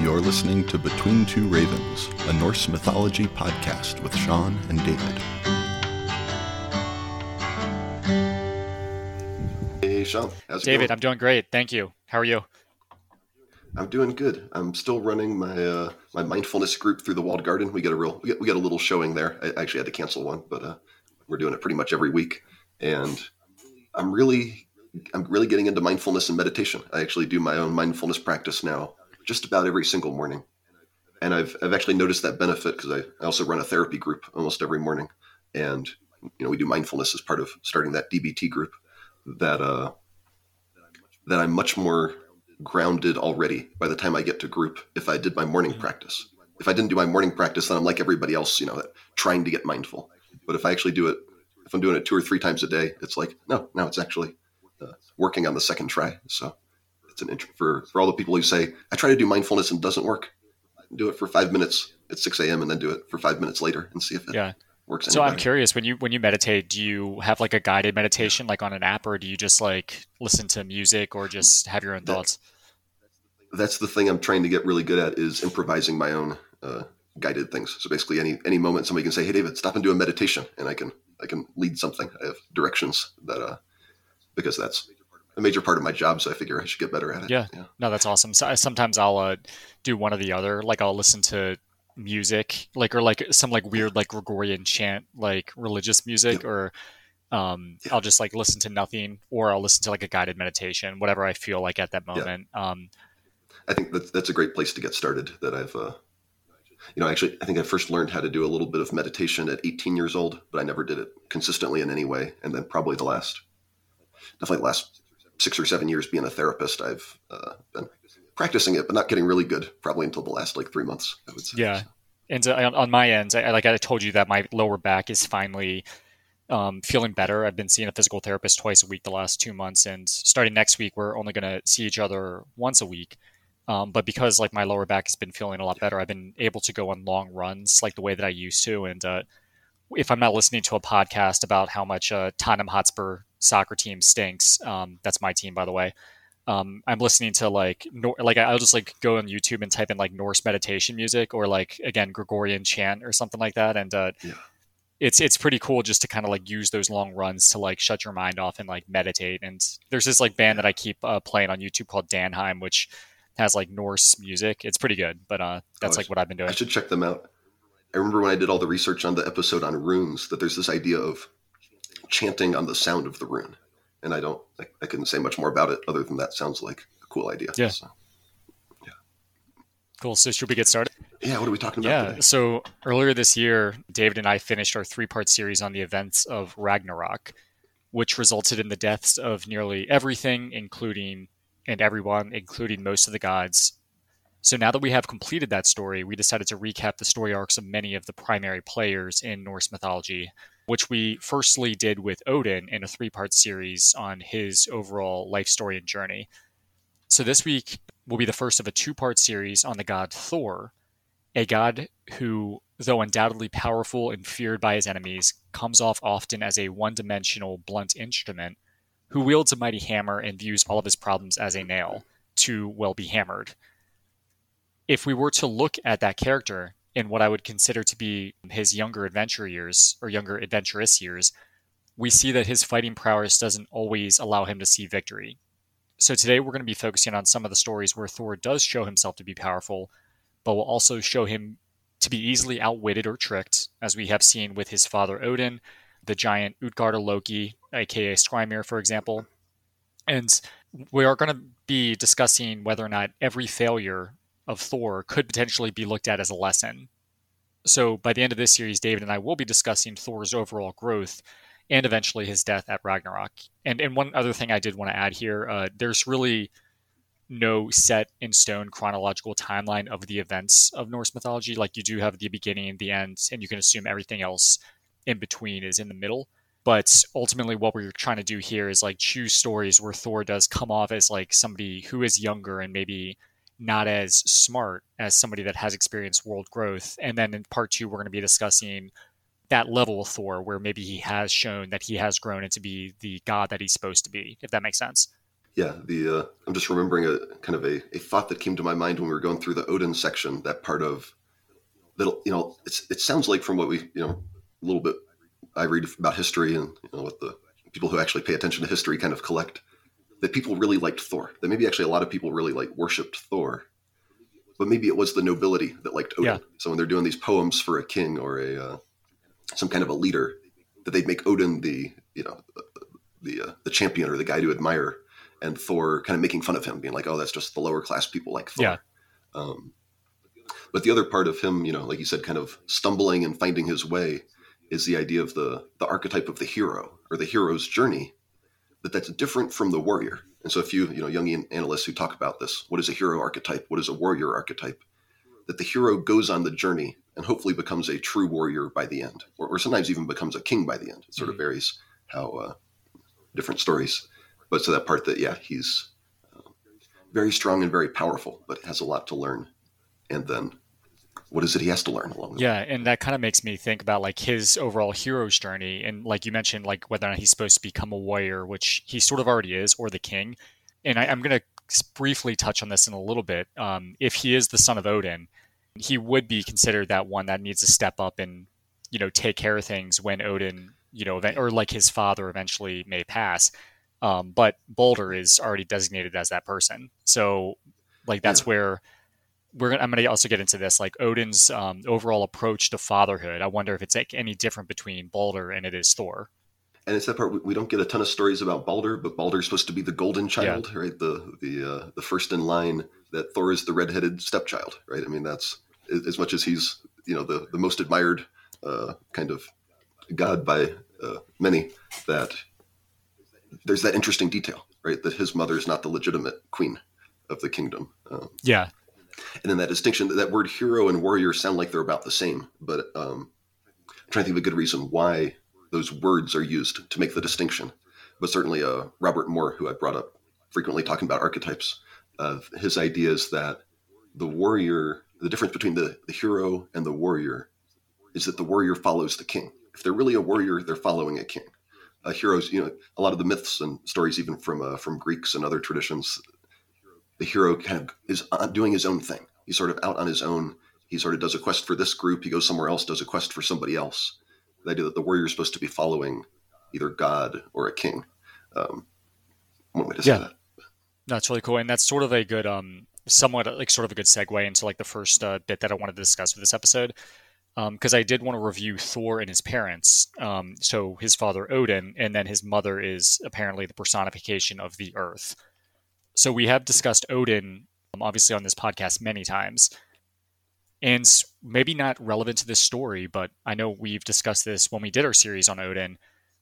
You're listening to Between Two Ravens, a Norse mythology podcast with Shawn and David. Hey, Shawn. How's it David, going? I'm doing great. Thank you. How are you? I'm doing good. I'm still running my uh, my mindfulness group through the walled garden. We get a real we get, we get a little showing there. I actually had to cancel one, but uh, we're doing it pretty much every week. And I'm really I'm really getting into mindfulness and meditation. I actually do my own mindfulness practice now, just about every single morning. And I've I've actually noticed that benefit because I, I also run a therapy group almost every morning, and you know we do mindfulness as part of starting that DBT group. That uh that I'm much more grounded already by the time I get to group if I did my morning practice. If I didn't do my morning practice, then I'm like everybody else, you know, trying to get mindful. But if I actually do it, if I'm doing it two or three times a day, it's like, no, now it's actually uh, working on the second try. So it's an int- for, for all the people who say, I try to do mindfulness and it doesn't work. Do it for five minutes at 6 a.m. and then do it for five minutes later and see if it Yeah. works. any So I'm curious when you when you meditate, do you have like a guided meditation like on an app or do you just like listen to music or just have your own That- thoughts? that's the thing I'm trying to get really good at is improvising my own uh, guided things. So basically, any any moment somebody can say, "Hey, David, stop and do a meditation," and I can I can lead something. I have directions that uh, because that's a major part of my job. So I figure I should get better at it. Yeah. No, that's awesome. So I, sometimes I'll uh, do one or the other. Like I'll listen to music, like or like some like weird like Gregorian chant, like religious music, Yeah. or um, Yeah. I'll just like listen to nothing, or I'll listen to like a guided meditation, whatever I feel like at that moment. Um, I think that's that's a great place to get started. That I've. Uh, you know, actually, I think I first learned how to do a little bit of meditation at 18 years old, but I never did it consistently in any way. And then probably the last, definitely the last six or seven years being a therapist, I've uh, been practicing it, but not getting really good. Probably until the last like three months, I would say. Yeah. And on, on my end, I, like I told you that my lower back is finally um, feeling better. I've been seeing a physical therapist twice a week the last two months, and starting next week, we're only going to see each other once a week. Um, but because like my lower back has been feeling a lot better, I've been able to go on long runs like the way that I used to. And uh, if I'm not listening to a podcast about how much uh, Tottenham Hotspur soccer team stinks, um, that's my team by the way. Um, I'm listening to like Nor- like I'll just like go on YouTube and type in like Norse meditation music or like again Gregorian chant or something like that, and uh, Yeah. it's it's pretty cool just to kind of like use those long runs to like shut your mind off and like meditate. And there's this like band that I keep uh, playing on YouTube called Danheim, which has like Norse music. It's pretty good, but uh, that's Oh, like what I've been doing. I should check them out. I remember when I did all the research on the episode on runes that there's this idea of chanting on the sound of the rune, and I don't, I, I couldn't say much more about it other than that sounds like a cool idea. Yeah. So, Cool. So should we get started? yeah. What are we talking about Yeah. today? So earlier this year, David and I finished our three part series on the events of Ragnarok, which resulted in the deaths of nearly everything, including and everyone, including most of the gods. So now that we have completed that story, we decided to recap the story arcs of many of the primary players in Norse mythology, which we firstly did with Odin in a three part series on his overall life story and journey. So this week will be the first of a two part series on the god Thor, a god who, though undoubtedly powerful and feared by his enemies, comes off often as a one dimensional, blunt instrument who wields a mighty hammer and views all of his problems as a nail to, well, be hammered. If we were to look at that character in what I would consider to be his younger adventure years, or younger adventurous years, we see that his fighting prowess doesn't always allow him to see victory. So today we're going to be focusing on some of the stories where Thor does show himself to be powerful, but will also show him to be easily outwitted or tricked, as we have seen with his father Odin, the giant Utgarda Loki, aka Skrymir, for example. And we are going to be discussing whether or not every failure of Thor could potentially be looked at as a lesson. So by the end of this series, David and I will be discussing Thor's overall growth and eventually his death at Ragnarok. And and one other thing I did want to add here, uh, there's really no set in stone chronological timeline of the events of Norse mythology. Like you do have the beginning the end, and you can assume everything else in between is in the middle. But ultimately, what we're trying to do here is like choose stories where Thor does come off as like somebody who is younger and maybe not as smart as somebody that has experienced world growth. And then in part two, we're going to be discussing that level of Thor where maybe he has shown that he has grown into be the god that he's supposed to be, if that makes sense. Yeah, the uh, I'm just remembering a kind of a, a thought that came to my mind when we were going through the Odin section. That part of that, you know, it's, it sounds like from what we, you know, a little bit I read about history and you know what the people who actually pay attention to history kind of collect that people really liked Thor. That maybe actually a lot of people really like worshipped Thor, but maybe it was the nobility that liked Odin. Yeah. So when they're doing these poems for a king or a uh, some kind of a leader, that they'd make Odin the you know the uh, the champion or the guy to admire, and Thor kind of making fun of him, being like, "Oh, that's just the lower class people like Thor." Yeah. Um, but the other part of him, you know, like you said, kind of stumbling and finding his way, is the idea of the the archetype of the hero or the hero's journey. That that's different from the warrior. And so, if you you know Jungian analysts who talk about this, what is a hero archetype? What is a warrior archetype? That the hero goes on the journey and hopefully becomes a true warrior by the end, or, or sometimes even becomes a king by the end. It sort of varies how uh, different stories. But so that part that yeah, he's uh, very strong and very powerful, but has a lot to learn. And then, what is it he has to learn along the way? Yeah, and that kind of makes me think about like his overall hero's journey, and like you mentioned, like whether or not he's supposed to become a warrior, which he sort of already is, or the king. And I, I'm going to briefly touch on this in a little bit. Um, if he is the son of Odin, he would be considered that one that needs to step up and you know take care of things when Odin, you know, event- or like his father eventually may pass. Um, but Balder is already designated as that person, so like that's Yeah. where we're gonna, I'm going to also get into this, like Odin's um, overall approach to fatherhood. I wonder if it's like any different between Balder and it is Thor. And it's that part we- we don't get a ton of stories about Balder, but Balder's supposed to be the golden child, right? The the uh, the first in line. That Thor is the redheaded stepchild, right? I mean, that's as as much as he's you know the the most admired uh, kind of god by uh, many. That there's that interesting detail, right? That his mother is not the legitimate queen of the kingdom. Um, Yeah, and then that distinction that word hero and warrior sound like they're about the same but um, i'm trying to think of a good reason why those words are used to make the distinction. But certainly uh, robert moore who i brought up frequently talking about archetypes uh, his idea is that the warrior the difference between the, the hero and the warrior is that the warrior follows the king. If they're really a warrior they're following a king. Uh, heroes you know a lot of the myths and stories even from uh, from greeks and other traditions the hero kind of is doing his own thing. He's sort of out on his own. He sort of does a quest for this group. He goes somewhere else, does a quest for somebody else. The idea that the warrior is supposed to be following either God or a king. Um, one way to say Yeah. that. that's really cool, and that's sort of a good, um, somewhat like sort of a good segue into like the first uh, bit that I wanted to discuss for this episode, because I did want to review Thor and his parents. Um, so his father Odin, and then his mother is apparently the personification of the earth. So we have discussed Odin, um, obviously, on this podcast many times. And maybe not relevant to this story, but I know we've discussed this when we did our series on Odin,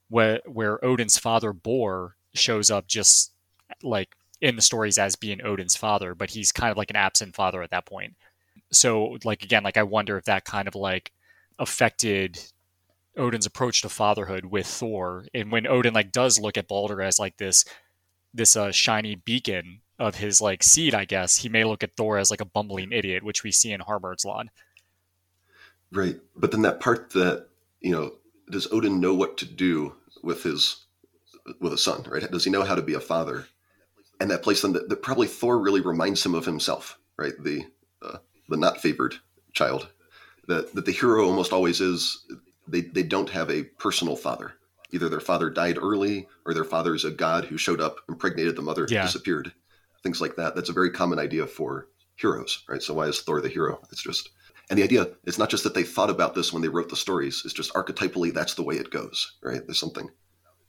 where, where Odin's father, Bor, shows up just like in the stories as being Odin's father, but he's kind of like an absent father at that point. So, like, again, like, I wonder if that kind of like affected Odin's approach to fatherhood with Thor. And when Odin like does look at Balder as like this this uh, shiny beacon of his like seed, I guess he may look at Thor as like a bumbling idiot, which we see in Harbardsljod. Right. But then that part that, you know, does Odin know what to do with his with a son, right? Does he know how to be a father? And that place then that, that probably Thor really reminds him of himself, right? The uh, the not favored child. That that the hero almost always is they, they don't have a personal father. Either their father died early or their father is a god who showed up, impregnated the mother, Yeah. disappeared. Things like that. That's a very common idea for heroes, right? So why is Thor the hero? It's just and the idea, it's not just that they thought about this when they wrote the stories, it's just archetypally that's the way it goes, right? There's something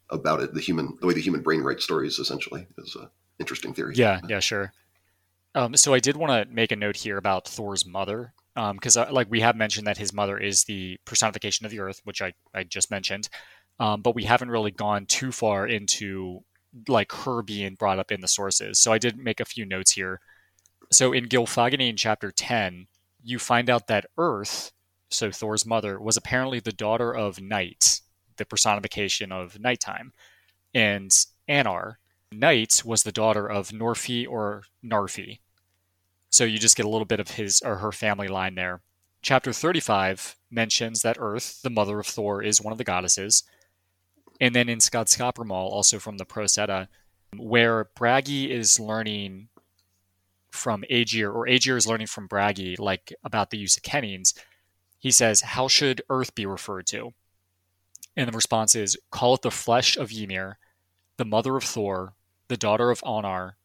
about it, the human the way the human brain writes stories essentially is an interesting theory. Yeah, yeah, sure. Um, so I did want to make a note here about Thor's mother, because uh, like we have mentioned that his mother is the personification of the earth, which I, I just mentioned, um, but we haven't really gone too far into like her being brought up in the sources. So I did make a few notes here. So in Gylfaginning chapter ten, you find out that Earth, so Thor's mother, was apparently the daughter of Night, the personification of nighttime, and Annar, Night was the daughter of Norfi or Narfi. So you just get a little bit of his or her family line there. Chapter 35 mentions that Earth, the mother of Thor, is one of the goddesses. And then in Skaldskaparmal, also from the Prose Edda, where Bragi is learning from Aegir, or Aegir is learning from Bragi, like about the use of kennings. He says, How should Earth be referred to? And the response is, Call it the flesh of Ymir, the mother of Thor, the daughter of Onar,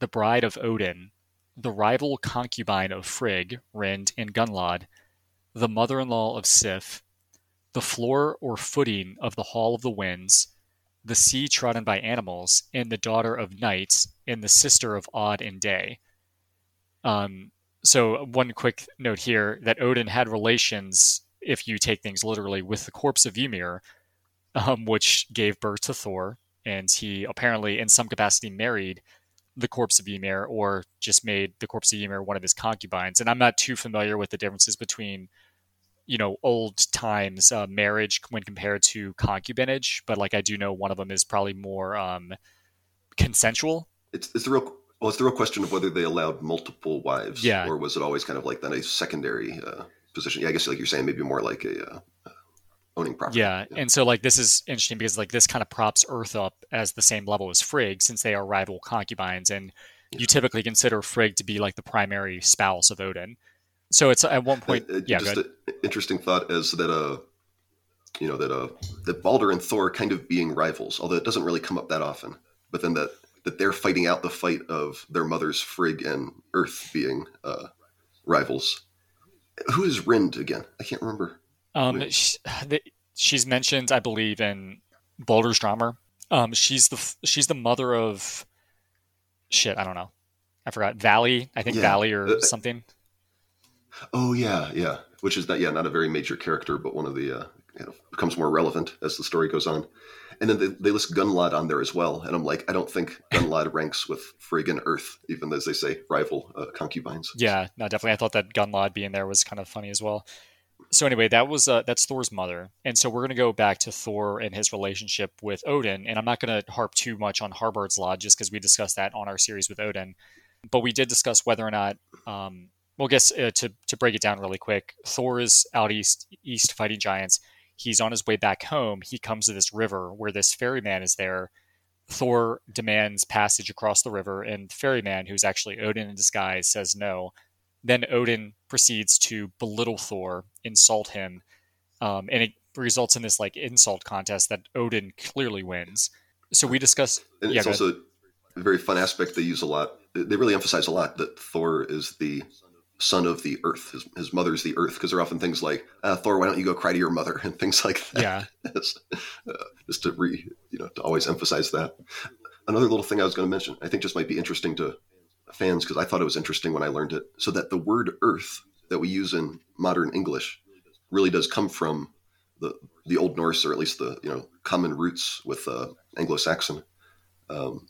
the bride of Odin, the rival concubine of Frigg, Rind, and Gunnlod, the mother in law of Sif, the floor or footing of the Hall of the Winds, the sea trodden by animals, and the daughter of Night, and the sister of Odd and Day. Um, so, one quick note here that Odin had relations, if you take things literally, with the corpse of Ymir, um, which gave birth to Thor, and he apparently, in some capacity, married the corpse of Ymir or just made the corpse of Ymir one of his concubines. And I'm not too familiar with the differences between, you know, old times uh, marriage when compared to concubinage, but like I do know one of them is probably more um, consensual. It's, it's the real well, it's the real question of whether they allowed multiple wives, Yeah. or was it always kind of like then a secondary uh, position? Yeah, I guess like you're saying, maybe more like a uh, owning property. Yeah. And so like this is interesting because like this kind of props Earth up as the same level as Frigg since they are rival concubines and you typically consider Frigg to be like the primary spouse of Odin. So it's at one point Uh, uh, yeah, just interesting thought is that uh, you know that uh, that Balder and Thor kind of being rivals, although it doesn't really come up that often. But then that that they're fighting out the fight of their mothers Frigg and Earth being uh, rivals. Who is Rind again? I can't remember. Um, the, she's mentioned, I believe, in Baldur's Draumar. Um, she's the she's the mother of shit. I don't know. I forgot Vali. I think Yeah. Vali or Uh, something. Oh yeah, yeah. Which is that yeah, not a very major character, but one of the uh, you know, becomes more relevant as the story goes on. And then they, they list Gunlod on there as well, and I'm like, I don't think Gunlod ranks with friggin' Earth, even as they say rival uh, concubines. Yeah, no, definitely. I thought that Gunlod being there was kind of funny as well. So anyway, that was uh, that's Thor's mother, and so we're gonna go back to Thor and his relationship with Odin, and I'm not gonna harp too much on Harbardsljod just because we discussed that on our series with Odin, but we did discuss whether or not. Um, well, I guess uh, to to break it down really quick, Thor is out east east fighting giants. He's on his way back home. He comes to this river where this ferryman is there. Thor demands passage across the river, and the ferryman, who's actually Odin in disguise, says no. Then Odin proceeds to belittle Thor, insult him, um, and it results in this like insult contest that Odin clearly wins. So we discuss. And yeah, it's also a very fun aspect they use a lot. They really emphasize a lot that Thor is the son of the earth. His, his mother's the earth, because there are often things like, uh, Thor, why don't you go cry to your mother? And things like that. yeah, uh, just to re, you know, to always emphasize that. Another little thing I was going to mention, I think just might be interesting to fans because I thought it was interesting when I learned it. So that the word earth that we use in modern English really does come from the the Old Norse, or at least the you know common roots with uh, Anglo-Saxon, um,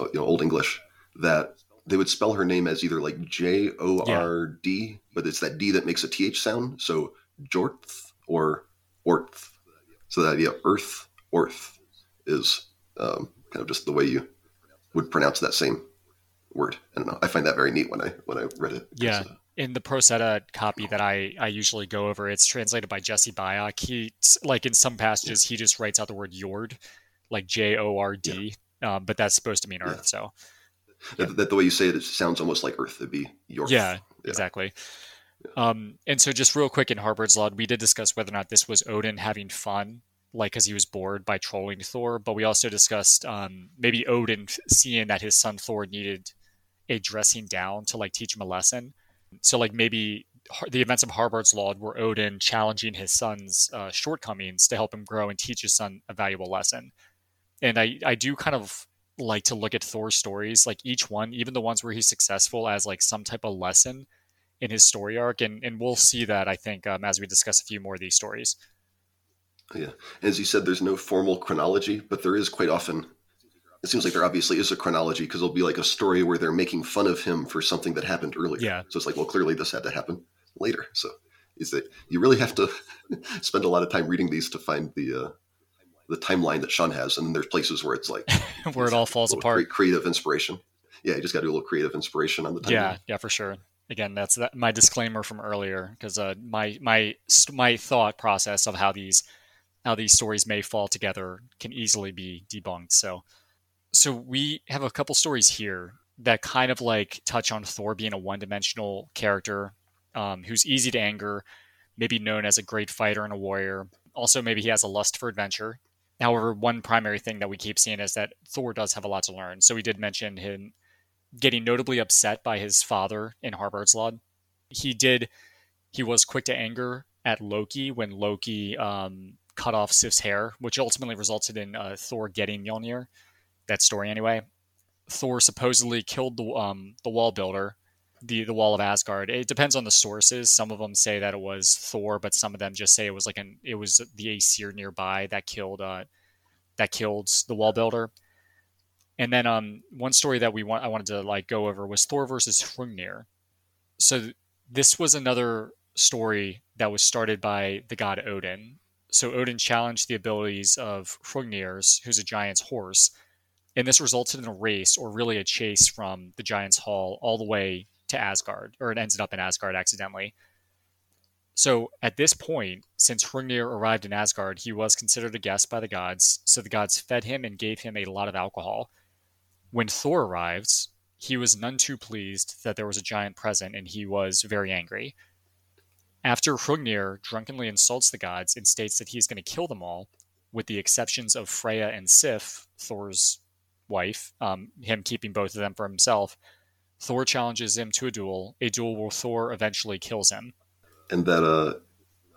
you know, Old English. That they would spell her name as either like J O R D, but it's that D that makes a th sound. So Jorth or Orth. So the idea, Earth, Orth, is um, kind of just the way you would pronounce that same word. I don't know. I find that very neat when I when I read it. Yeah. uh, in the Prose Edda copy that I, I usually go over, it's translated by Jesse Byock. He like in some passages he just writes out the word Jord, like J O R D, um, but that's supposed to mean Earth. So that, that the way you say it, it sounds almost like Earth. It'd be York. Yeah, exactly. Um, and so, just real quick in Harbardsljod, we did discuss whether or not this was Odin having fun, like because he was bored by trolling Thor. But we also discussed um, maybe Odin seeing that his son Thor needed a dressing down to like teach him a lesson. So, like maybe the events of Harbardsljod were Odin challenging his son's uh, shortcomings to help him grow and teach his son a valuable lesson. And I, I do kind of like to look at Thor's stories, like each one, even the ones where he's successful, as like some type of lesson in his story arc, and and we'll see that I think um, as we discuss a few more of these stories. Yeah. As you said, there's no formal chronology, but there is quite often. It seems like there obviously is a chronology because there'll be like a story where they're making fun of him for something that happened earlier. Yeah. So it's like, well, clearly this had to happen later. So is that you really have to spend a lot of time reading these to find the uh, the timeline that Shawn has, and then there's places where it's like Where it all falls apart. cre- creative inspiration. Yeah, you just got to do a little creative inspiration on the timeline. Yeah, yeah, for sure. Again, that's that, my disclaimer from earlier because uh, my my my thought process of how these how these stories may fall together can easily be debunked. So, So we have a couple stories here that kind of like touch on Thor being a one-dimensional character um, who's easy to anger, maybe known as a great fighter and a warrior. Also, maybe he has a lust for adventure. However, one primary thing that we keep seeing is that Thor does have a lot to learn. So we did mention him getting notably upset by his father in Harbardsljod. He did, he was quick to anger at Loki when Loki um, cut off Sif's hair, which ultimately resulted in uh, Thor getting Mjolnir. That story, anyway. Thor supposedly killed the um, the wall builder, the the wall of Asgard. It depends on the sources. Some of them say that it was Thor, but some of them just say it was like an it was the Aesir nearby that killed uh, that killed the wall builder. And then um, one story that we want I wanted to like go over was Thor versus Hrungnir. So this was another story that was started by the god Odin. So Odin challenged the abilities of Hrungnir's, who's a giant's horse, and this resulted in a race, or really a chase, from the Giant's Hall all the way to Asgard, or it ended up in Asgard accidentally. So at this point, since Hrungnir arrived in Asgard, he was considered a guest by the gods, so the gods fed him and gave him a lot of alcohol. When Thor arrives, he was none too pleased that there was a giant present, and he was very angry. After Hrungnir drunkenly insults the gods and states that he's going to kill them all, with the exceptions of Freya and Sif, Thor's wife, um, him keeping both of them for himself, Thor challenges him to a duel, a duel where Thor eventually kills him. And that, uh,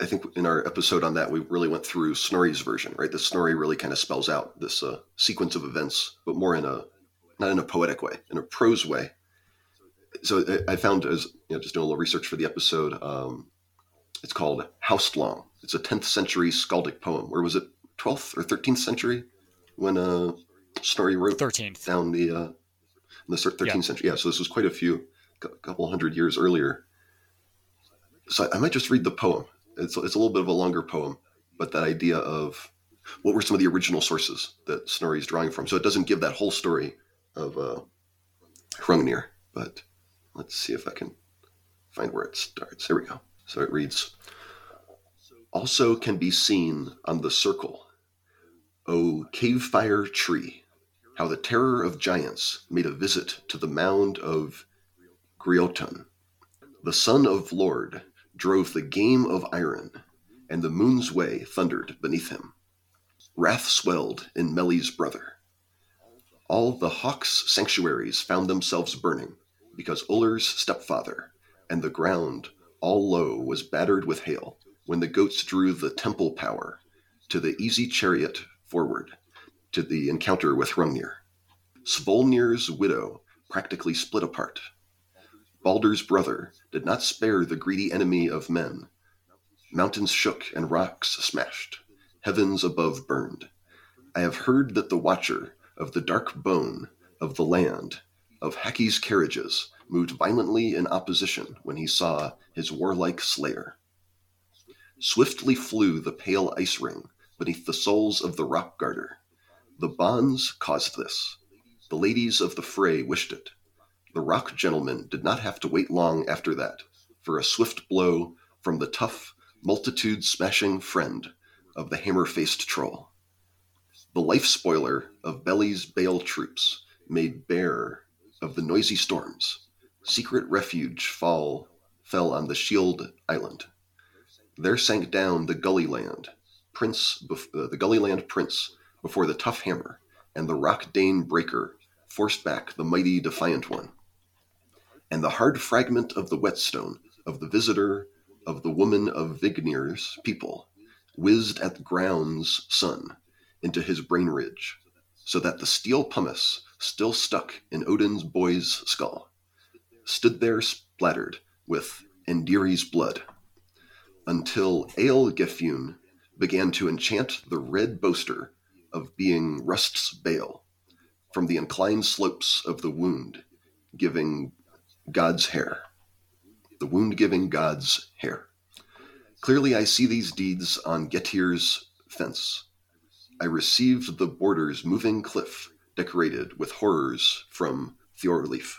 I think in our episode on that, we really went through Snorri's version, right? The Snorri really kind of spells out this uh, sequence of events, but more in a, not in a poetic way, in a prose way. So I found, as you know, just doing a little research for the episode, um, it's called Haustlong. It's a 10th century skaldic poem. Where was it? 12th or 13th century when uh, Snorri wrote 13th. down the uh, in the 13th yeah. century. Yeah, so this was quite a few, a couple hundred years earlier. So I might just read the poem. It's, it's a little bit of a longer poem, but that idea of what were some of the original sources that Snorri is drawing from. So it doesn't give that whole story of uh, Hrungnir, but let's see if I can find where it starts. Here we go. So it reads Also can be seen on the circle, O cave fire tree, how the terror of giants made a visit to the mound of Griotun. The son of Lord drove the game of iron, and the moon's way thundered beneath him. Wrath swelled in Meli's brother. All the hawk's sanctuaries found themselves burning, because Uller's stepfather, and the ground all low was battered with hail, when the goats drew the temple power to the easy chariot forward to the encounter with Hrungnir. Svolnir's widow practically split apart. Baldur's brother did not spare the greedy enemy of men. Mountains shook and rocks smashed. Heavens above burned. I have heard that the watcher of the dark bone of the land of Haki's carriages moved violently in opposition when he saw his warlike slayer. Swiftly flew the pale ice ring beneath the soles of the rock garter. The bonds caused this. The ladies of the fray wished it. The rock gentleman did not have to wait long after that for a swift blow from the tough, multitude smashing friend of the hammer faced troll. The life spoiler of Beli's Bale troops made bare of the noisy storms. Secret refuge fall fell on the Shield Island. There sank down the Gullyland prince, uh, the Gullyland prince, before the tough hammer and the rock Dane breaker forced back the mighty defiant one. And the hard fragment of the whetstone of the visitor of the woman of Vignir's people whizzed at the ground's sun into his brain ridge, so that the steel pumice still stuck in Odin's boy's skull, stood there splattered with Andiri's blood, until Ealgefune began to enchant the red boaster of being Rust's bale from the inclined slopes of the wound, giving God's hair. The wound giving God's hair. Clearly, I see these deeds on Getir's fence. I received the border's moving cliff decorated with horrors from Thorleif.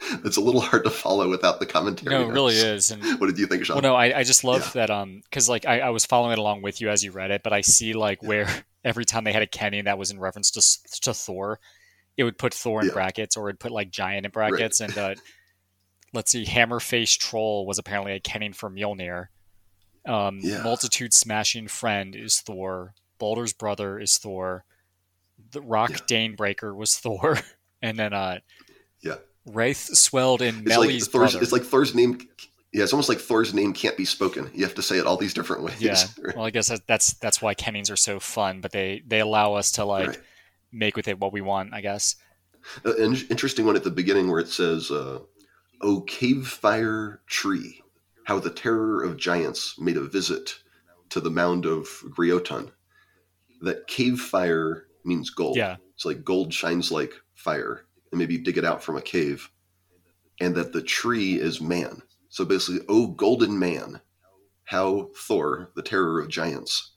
it's a little hard to follow without the commentary. No, it really is. And what did you think, Shawn? Well, no, I, I just love yeah. that. Um, because like I, I was following it along with you as you read it, but I see like where every time they had a Kenning that was in reference to to Thor, it would put Thor in Yeah. brackets or it'd put like giant in brackets. And uh, let's see, Hammerface Troll was apparently a Kenning for Mjolnir. Um, Yeah. Multitude Smashing Friend is Thor. Baldur's brother is Thor. The Rock Yeah. Danebreaker was Thor. and then uh, Yeah. Wraith Swelled in It's like Melly's Thor's. brother. It's like Thor's name. Yeah, it's almost like Thor's name can't be spoken. You have to say it all these different ways. yeah. Well, I guess that, that's that's why Kennings are so fun, but they they allow us to like Right. make with it what we want. I guess. Uh, an interesting one at the beginning where it says, uh, "O cave fire tree, how the terror of giants made a visit to the mound of Grioton." That cave fire means gold. Yeah. It's like gold shines like fire, and maybe dig it out from a cave, and that the tree is man. So basically, oh golden man, how Thor, the terror of giants,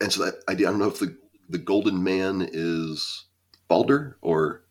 and so that idea. I don't know if the the golden man is Balder or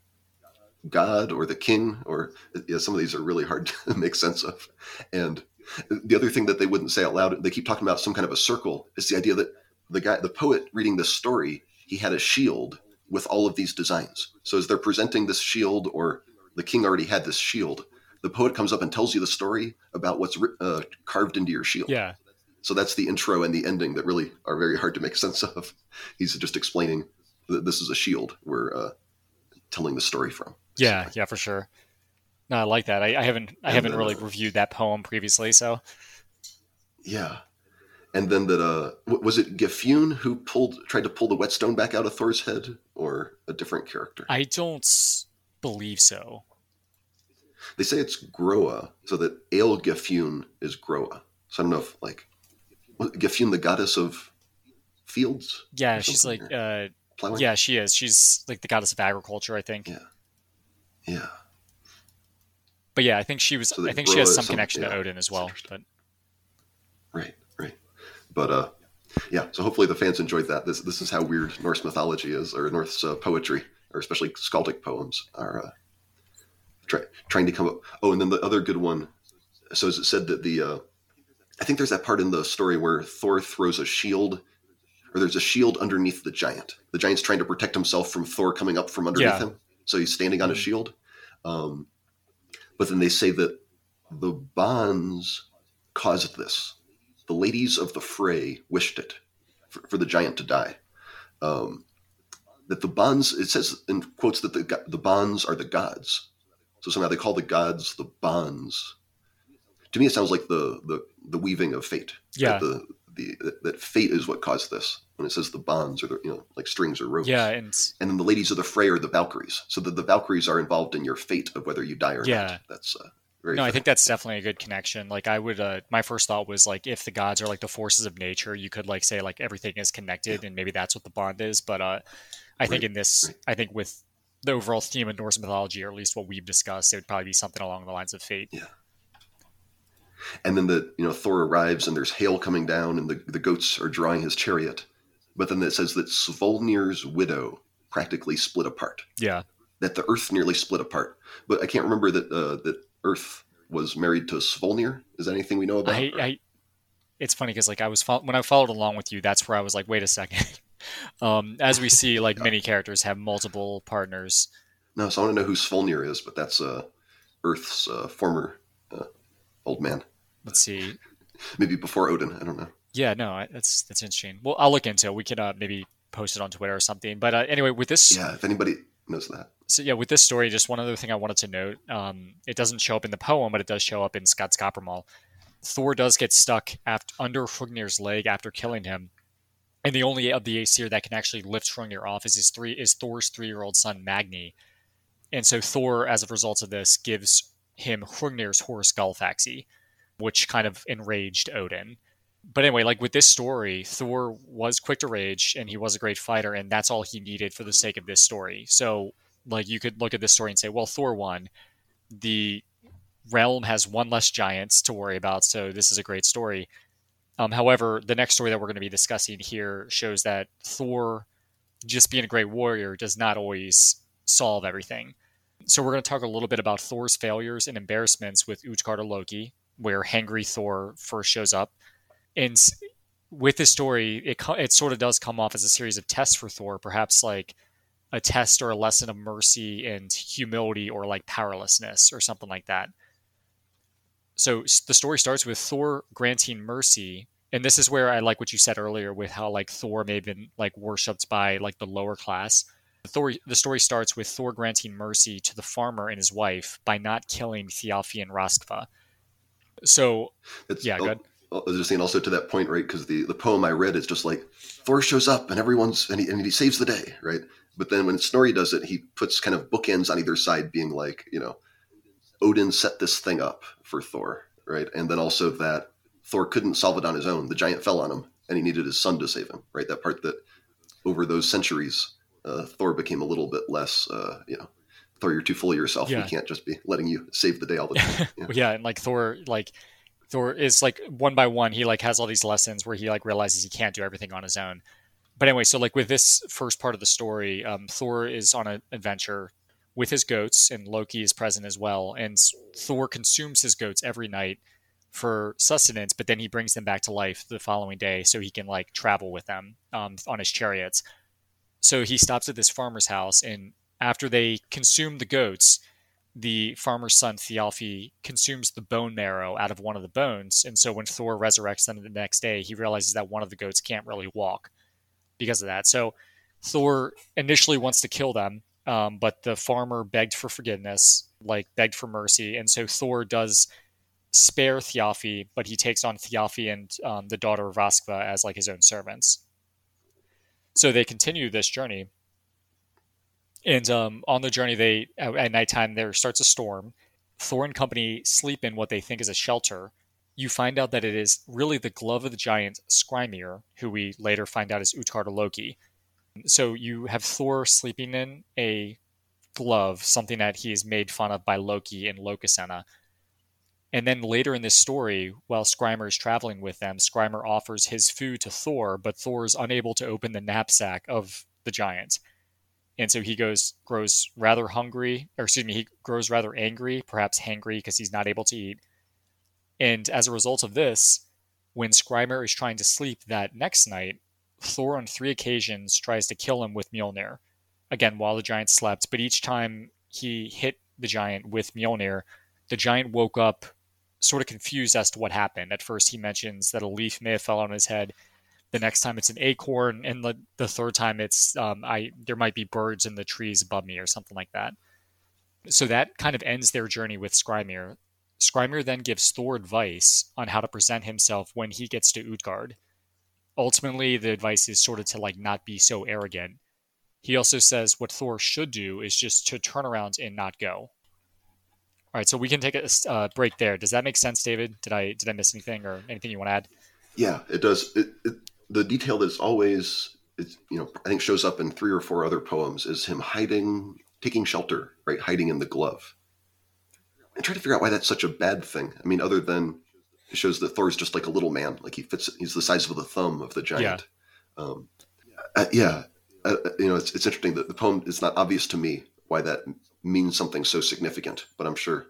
God or the king or yeah, some of these are really hard to make sense of. And the other thing that they wouldn't say out loud, they keep talking about some kind of a circle. Is the idea that the guy, the poet reading this story, he had a shield with all of these designs. So as they're presenting this shield, or the king already had this shield, the poet comes up and tells you the story about what's uh, carved into your shield. Yeah. So that's the intro and the ending that really are very hard to make sense of. He's just explaining that this is a shield we're uh, telling the story from. Yeah. Yeah. For sure. No, I like that. I, I haven't I And haven't then, really reviewed that poem previously, so Yeah. And then that uh was it Gefune who pulled tried to pull the whetstone back out of Thor's head or a different character? I don't believe so. They say it's Groa, so that Ale Gefune is Groa. So I don't know if like Gefune the goddess of fields, Yeah, she's like uh yeah, she is. She's like the goddess of agriculture, I think. Yeah. Yeah. But yeah, I think she was So I think she has some some- connection to Odin as well. But right. But uh, yeah. So hopefully the fans enjoyed that. This this is how weird Norse mythology is, or Norse uh, poetry, or especially skaldic poems are uh, try, trying to come up. Oh, and then the other good one. So as it said that the, uh, I think there's that part in the story where Thor throws a shield, or there's a shield underneath the giant. The giant's trying to protect himself from Thor coming up from underneath Yeah. him, so he's standing on a Mhm. shield. Um, but then they say that the bonds caused this. The ladies of the fray wished it for, for the giant to die. Um, that the bonds, it says in quotes that the the bonds are the gods. So somehow they call the gods the bonds. To me, it sounds like the the, the weaving of fate. Yeah. That the, the that- fate is what caused this. When it says the bonds are the you know like strings or ropes. yeah, and And then the ladies of the fray are the Valkyries. So that the Valkyries are involved in your fate of whether you die or Yeah. not. That's uh, very. no, I think that's definitely a good connection. Like I would uh my first thought was like if the gods are like the forces of nature, you could like say like everything is connected and maybe that's what the bond is. But uh I think in this right. I think with the overall theme of Norse mythology, or at least what we've discussed, it would probably be something along the lines of fate. Yeah. and then the you know Thor arrives and there's hail coming down and the, the goats are drawing his chariot. But then it says that Svolnir's widow practically split apart. Yeah. That the Earth nearly split apart. But I can't remember that uh, that Earth was married to Svolnir. Is that anything we know about? I, I it's funny because like I was fol- when I followed along with you, that's where I was like, wait a second. um, as we see, like many characters have multiple partners. no, so I want to know who Svolnir is, but that's uh, Earth's uh, former uh, old man. Let's see. Maybe before Odin. I don't know. Yeah, no, that's that's interesting. Well, I'll look into it. We can uh, maybe post it on Twitter or something. But uh, anyway, with this, Yeah, if anybody knows that. So yeah, with this story, just one other thing I wanted to note. Um, it doesn't show up in the poem, but it does show up in Skaldskaparmal. Thor does get stuck aft- under Hrungnir's leg after killing him, and the only of the Aesir that can actually lift Hrungnir off is his three is Thor's three-year-old son Magni, and so Thor, as a result of this, gives him Hrungnir's horse Gullfaxi, which kind of enraged Odin. But anyway, like with this story, Thor was quick to rage and he was a great fighter, and that's all he needed for the sake of this story. So, like, you could look at this story and say, well, Thor won. The realm has one less giants to worry about, so this is a great story. Um, however, the next story that we're going to be discussing here shows that Thor, just being a great warrior, does not always solve everything. So, we're going to talk a little bit about Thor's failures and embarrassments with Utgarda Loki, where Hangry Thor first shows up and with this story, it it sort of does come off as a series of tests for Thor, perhaps like a test or a lesson of mercy and humility or like powerlessness or something like that. So the story starts with Thor granting mercy, and this is where I like what you said earlier with how like Thor may have been like worshipped by like the lower class. The story, the story starts with Thor granting mercy to the farmer and his wife by not killing Thialfi and Röskva. So, it's, yeah, good. I was just saying also to that point, right? Because the, the poem I read is just like Thor shows up and everyone's and he, and he saves the day, right? But then when Snorri does it, he puts kind of bookends on either side, being like, you know, Odin set this thing up for Thor, right? And then also that Thor couldn't solve it on his own. The giant fell on him, and he needed his son to save him, right? That part that over those centuries, uh, Thor became a little bit less, uh, you know, Thor, you're too full of yourself. Yeah. We can't just be letting you save the day all the time. Yeah. yeah, and like Thor, like Thor is like one by one, he like has all these lessons where he like realizes he can't do everything on his own but anyway, so like with this first part of the story, um, Thor is on an adventure with his goats, and Loki is present as well. And Thor consumes his goats every night for sustenance, but then he brings them back to life the following day so he can like travel with them um, on his chariots. So he stops at this farmer's house, and after they consume the goats, the farmer's son Thialfi consumes the bone marrow out of one of the bones. And so when Thor resurrects them the next day, he realizes that one of the goats can't really walk because of that. So Thor initially wants to kill them, um, but the farmer begged for forgiveness, like begged for mercy, and so Thor does spare Thialfi, but he takes on Thialfi and um, the daughter of Röskva as like his own servants. So they continue this journey, and um, on the journey, they at nighttime there starts a storm. Thor and company sleep in what they think is a shelter, you find out that it is really the glove of the giant Skrymir, who we later find out is Utgarda Loki. So you have Thor sleeping in a glove, something that he is made fun of by Loki in Lokasenna. And then later in this story, while Skrymir is traveling with them, Skrymir offers his food to Thor, but Thor is unable to open the knapsack of the giant. And so he goes grows rather hungry, or excuse me, he grows rather angry, perhaps hangry because he's not able to eat and as a result of this, when Skrymir is trying to sleep that next night, Thor on three occasions tries to kill him with Mjolnir. Again, while the giant slept, but each time he hit the giant with Mjolnir, the giant woke up sort of confused as to what happened. At first, he mentions that a leaf may have fell on his head. The next time, it's an acorn, and the, the third time, it's um, I there might be birds in the trees above me or something like that. So that kind of ends their journey with Skrymir. Skrymir then gives Thor advice on how to present himself when he gets to Utgard. Ultimately, the advice is sort of to like not be so arrogant. He also says what Thor should do is just to turn around and not go. All right, so we can take a uh, break there. Does that make sense, David? Did I did I miss anything or anything you want to add? Yeah, it does. It, it, the detail that's always it's you know I think shows up in three or four other poems is him hiding, taking shelter, right, hiding in the glove and try to figure out why that's such a bad thing. I mean, other than it shows that Thor's just like a little man, like he fits. He's the size of the thumb of the giant. Yeah. Um, uh, yeah. Uh, uh, you know, it's, it's interesting that the poem is not obvious to me why that means something so significant, but I'm sure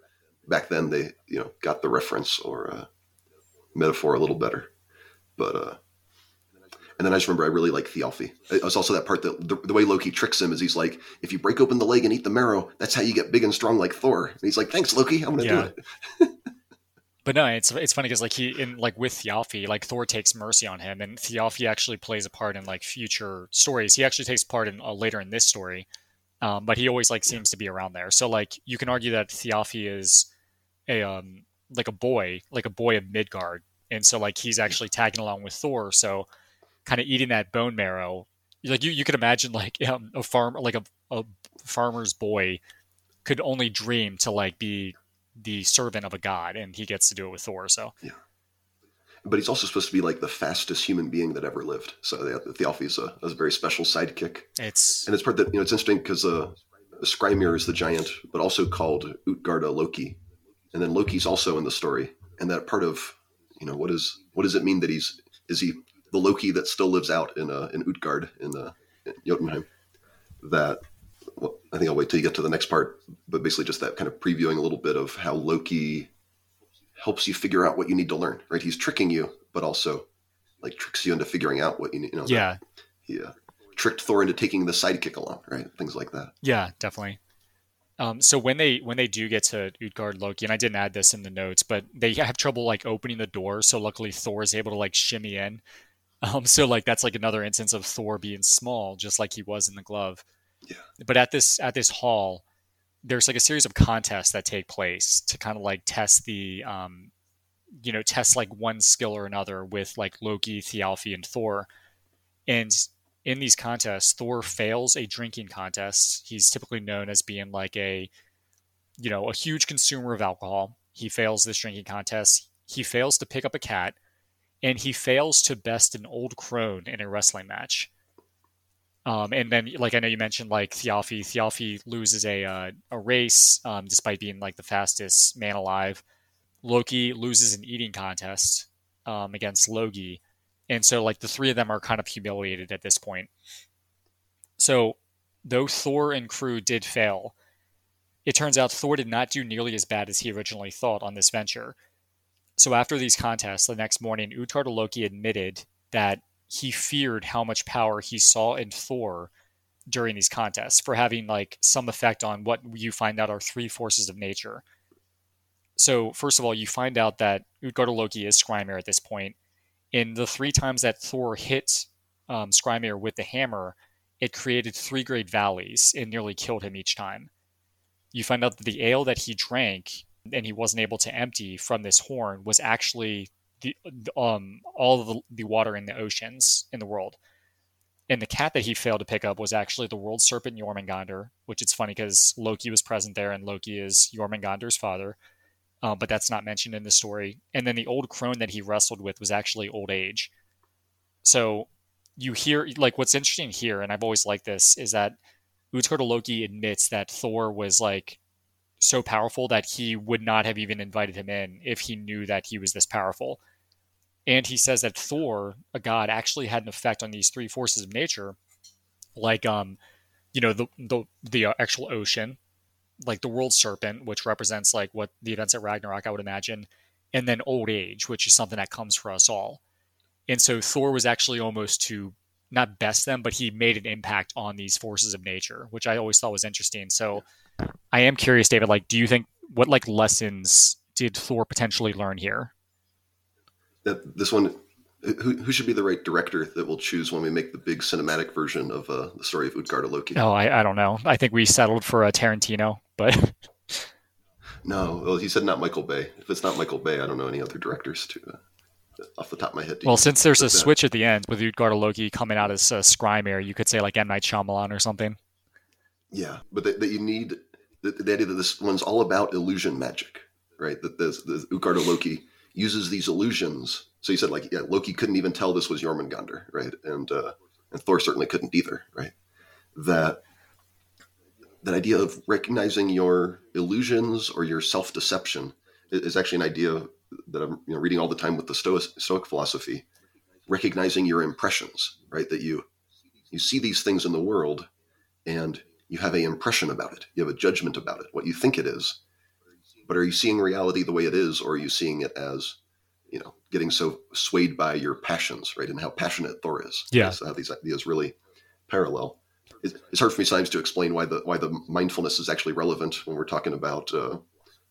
back then they, you know, got the reference or uh, metaphor a little better. But uh, and then I just remember I really like Thialfi. It was also that part that the, the, way Loki tricks him is he's like, if you break open the leg and eat the marrow, that's how you get big and strong like Thor. And he's like, thanks, Loki, I'm gonna yeah. do it. but no, it's it's funny because like he in like with Thialfi, like Thor takes mercy on him, and Thialfi actually plays a part in like future stories. He actually takes part in uh, later in this story, um, but he always like seems to be around there. So like you can argue that Thialfi is a um like a boy, like a boy of Midgard, and so like he's actually tagging along with Thor. So kind of eating that bone marrow. Like you, you could imagine like um, a farm, like a, a farmer's boy could only dream to like be the servant of a god, and he gets to do it with Thor. So yeah, but he's also supposed to be like the fastest human being that ever lived. So the Thialfi is a, a very special sidekick. It's and it's part that you know it's interesting because uh, Skrymir is the giant, but also called Utgarda Loki, and then Loki's also in the story. And that part of you know what is what does it mean that he's is he the Loki that still lives out in uh, in Utgard in, uh, in Jotunheim. That well, I think I'll wait till you get to the next part, but basically just that kind of previewing a little bit of how Loki helps you figure out what you need to learn. Right, he's tricking you, but also like tricks you into figuring out what you need. You know, yeah, he uh, tricked Thor into taking the sidekick along, right? Things like that. Yeah, definitely. Um, so when they when they do get to Utgard Loki, and I didn't add this in the notes, but they have trouble like opening the door. So luckily Thor is able to like shimmy in. Um, so like that's like another instance of Thor being small, just like he was in the glove. Yeah. But at this at this hall, there's like a series of contests that take place to kind of like test the um, you know, test like one skill or another with like Loki, Thialfi, and Thor. And in these contests, Thor fails a drinking contest. He's typically known as being like a, you know, a huge consumer of alcohol. He fails this drinking contest. He fails to pick up a cat, and he fails to best an old crone in a wrestling match. Um, and then, like I know you mentioned, like Thialfi, Thialfi loses a uh, a race um, despite being like the fastest man alive. Loki loses an eating contest um, against Logi and so, like, the three of them are kind of humiliated at this point. So, though Thor and crew did fail, it turns out Thor did not do nearly as bad as he originally thought on this venture. So, after these contests, the next morning, Utgard Loki admitted that he feared how much power he saw in Thor during these contests for having like some effect on what you find out are three forces of nature. So, first of all, you find out that Utgard Loki is Skrymir at this point, in the three times that Thor hit um, Skrymir with the hammer, it created three great valleys and nearly killed him each time. You find out that the ale that he drank and he wasn't able to empty from this horn was actually the um all of the, the water in the oceans in the world. And the cat that he failed to pick up was actually the world serpent Jormungandr, which it's funny because Loki was present there and Loki is Jormungandr's father uh, but that's not mentioned in the story. And then the old crone that he wrestled with was actually old age. So you hear like what's interesting here, and I've always liked this, is that Utgard Loki admits that Thor was like so powerful that he would not have even invited him in if he knew that he was this powerful. And he says that Thor, a god, actually had an effect on these three forces of nature, like um, you know, the the the uh, actual ocean, like the world serpent, which represents like what the events at Ragnarok, I would imagine, and then old age, which is something that comes for us all. And so Thor was actually almost to not best them, but he made an impact on these forces of nature, which I always thought was interesting. So I am curious, David, like, do you think what like lessons did Thor potentially learn here? That this one who, who should be the right director that we'll choose when we make the big cinematic version of uh, the story of Utgard Loki? Oh, I, I don't know. I think we settled for a Tarantino, but no. Well, he said not Michael Bay. If it's not Michael Bay, I don't know any other directors to uh, off the top of my head. Well, since there's a that. switch at the end with Utgard Loki coming out as uh, Skrymir, you could say like M Night Shyamalan or something. Yeah, but that, that you need the, the, idea that this one's all about illusion magic, right? That the, the Utgard Loki uses these illusions. So you said like, yeah, Loki couldn't even tell this was Jormungandr, right? And uh, and Thor certainly couldn't either, right? That that idea of recognizing your illusions or your self deception is actually an idea that I'm you know, reading all the time with the Stoic, Stoic philosophy. Recognizing your impressions, right? That you you see these things in the world, and you have a impression about it. You have a judgment about it, what you think it is, but are you seeing reality the way it is, or are you seeing it as, you know, getting so swayed by your passions, right? And how passionate Thor is. Yeah. So how these ideas really parallel. It's hard for me sometimes to explain why the why the mindfulness is actually relevant when we're talking about uh,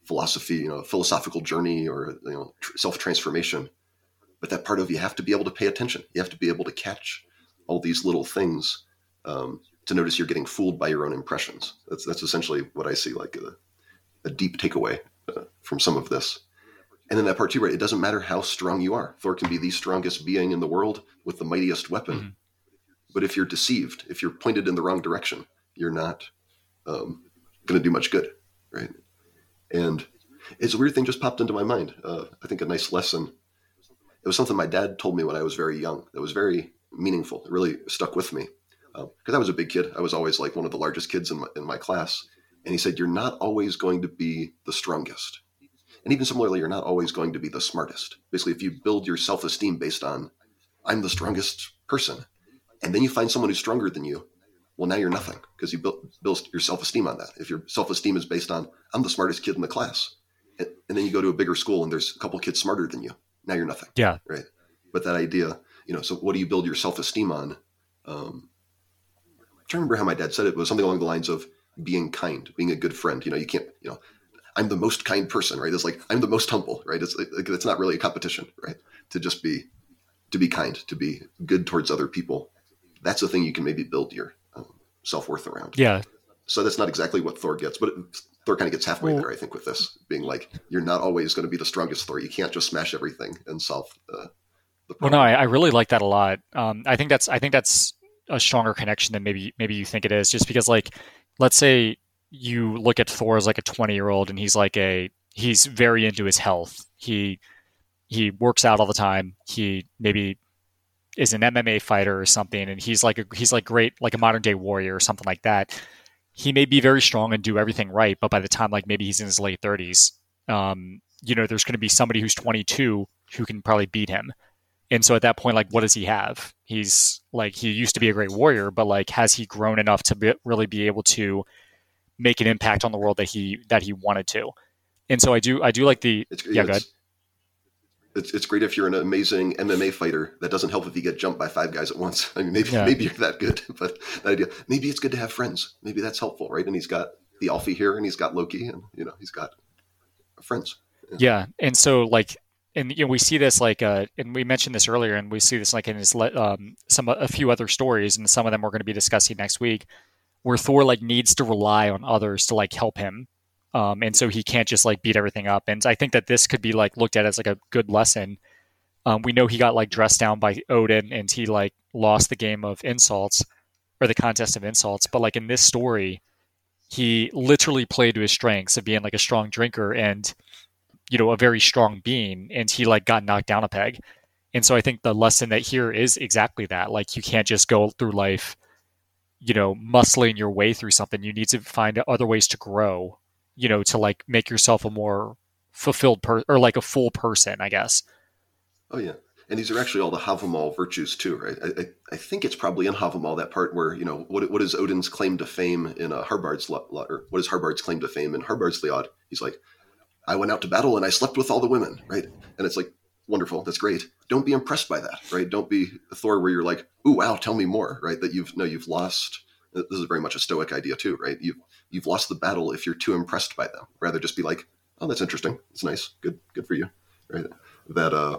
philosophy, you know, philosophical journey or you know, tr- self transformation. But that part of you have to be able to pay attention. You have to be able to catch all these little things um, to notice you're getting fooled by your own impressions. That's that's essentially what I see like a, a deep takeaway uh, from some of this. And then that part two, right? It doesn't matter how strong you are. Thor can be the strongest being in the world with the mightiest weapon. Mm-hmm. But if you're deceived, if you're pointed in the wrong direction, you're not um, going to do much good, right? And it's a weird thing just popped into my mind. Uh, I think a nice lesson. It was something my dad told me when I was very young. That was very meaningful. It really stuck with me because um, I was a big kid. I was always like one of the largest kids in my, in my class, and he said, You're not always going to be the strongest. And even similarly, you're not always going to be the smartest. Basically, if you build your self esteem based on, I'm the strongest person, and then you find someone who's stronger than you, well, now you're nothing because you built, built your self esteem on that. If your self esteem is based on, I'm the smartest kid in the class, and, and, then you go to a bigger school and there's a couple kids smarter than you, now you're nothing. Yeah. Right. But that idea, you know, so what do you build your self esteem on? Um, trying to remember how my dad said it, it was something along the lines of being kind, being a good friend. You know, you can't, you know, I'm the most kind person, right? It's like I'm the most humble, right? It's like, it's not really a competition, right? To just be to be kind, to be good towards other people. That's the thing you can maybe build your um, self worth around. Yeah. So that's not exactly what Thor gets, but it, Thor kind of gets halfway well, there, I think, with this being like you're not always going to be the strongest Thor. You can't just smash everything and solve uh, the problem. Well, no, I, I, really like that a lot. Um, I think that's I think that's a stronger connection than maybe maybe you think it is. Just because, like, let's say you look at Thor as like a 20 year old and he's like a he's very into his health. He he works out all the time. He maybe is an MMA fighter or something, and he's like a, he's like great like a modern day warrior or something like that. He may be very strong and do everything right, but by the time like maybe he's in his late thirties, um, you know, there's going to be somebody who's 22 who can probably beat him. And so at that point, like, what does he have? He's like he used to be a great warrior, but like, has he grown enough to be, really be able to make an impact on the world that he that he wanted to? And so I do I do like the it's, yeah, good it's, it's great if you're an amazing MMA fighter. That doesn't help if you get jumped by five guys at once. I mean, maybe yeah. maybe you're that good, but that idea. Maybe it's good to have friends. Maybe that's helpful, right? And he's got Thialfi here, and he's got Loki, and you know he's got friends. Yeah, yeah. and so like, and you know, we see this like, uh, and we mentioned this earlier, and we see this like in his um, some a few other stories, and some of them we're going to be discussing next week, where Thor like needs to rely on others to like help him um, and so he can't just like beat everything up. And I think that this could be like looked at as like a good lesson. Um, we know he got like dressed down by Odin and he like lost the game of insults or the contest of insults. But like in this story, he literally played to his strengths of being like a strong drinker and you know a very strong being, and he like got knocked down a peg. And so I think the lesson that here is exactly that. Like you can't just go through life, you know, muscling your way through something. You need to find other ways to grow you know, to like make yourself a more fulfilled per or like a full person, I guess. Oh yeah. And these are actually all the Havamal virtues too, right? I, I, I think it's probably in Havamal that part where you know what what is Odin's claim to fame in a Harbard's or what is Harbard's claim to fame in Harbardsljod? He's like, I went out to battle and I slept with all the women, right? And it's like wonderful, that's great. Don't be impressed by that, right? Don't be Thor where you're like, ooh wow, tell me more, right? That you've no, you've lost. This is very much a Stoic idea too, right? You've you've lost the battle if you're too impressed by them. Rather just be like, oh, that's interesting. It's nice. Good, good for you. Right. That uh,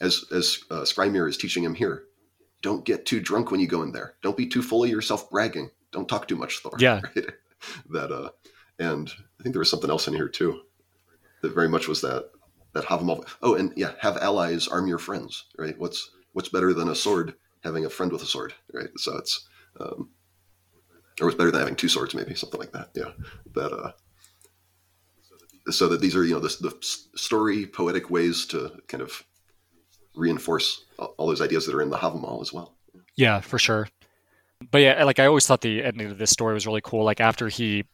as as uh, Skrymir is teaching him here, don't get too drunk when you go in there. Don't be too full of yourself bragging. Don't talk too much, Thor. Yeah. Right? that uh, and I think there was something else in here too. That very much was that that Havamal. Oh, and yeah, have allies, arm your friends. Right. What's what's better than a sword? Having a friend with a sword. Right. So it's um, or was better than having two swords, maybe something like that. Yeah, that uh, so that these are you know the, the story poetic ways to kind of reinforce all those ideas that are in the Havamal as well. Yeah, for sure. But yeah, like I always thought the ending of this story was really cool. Like after he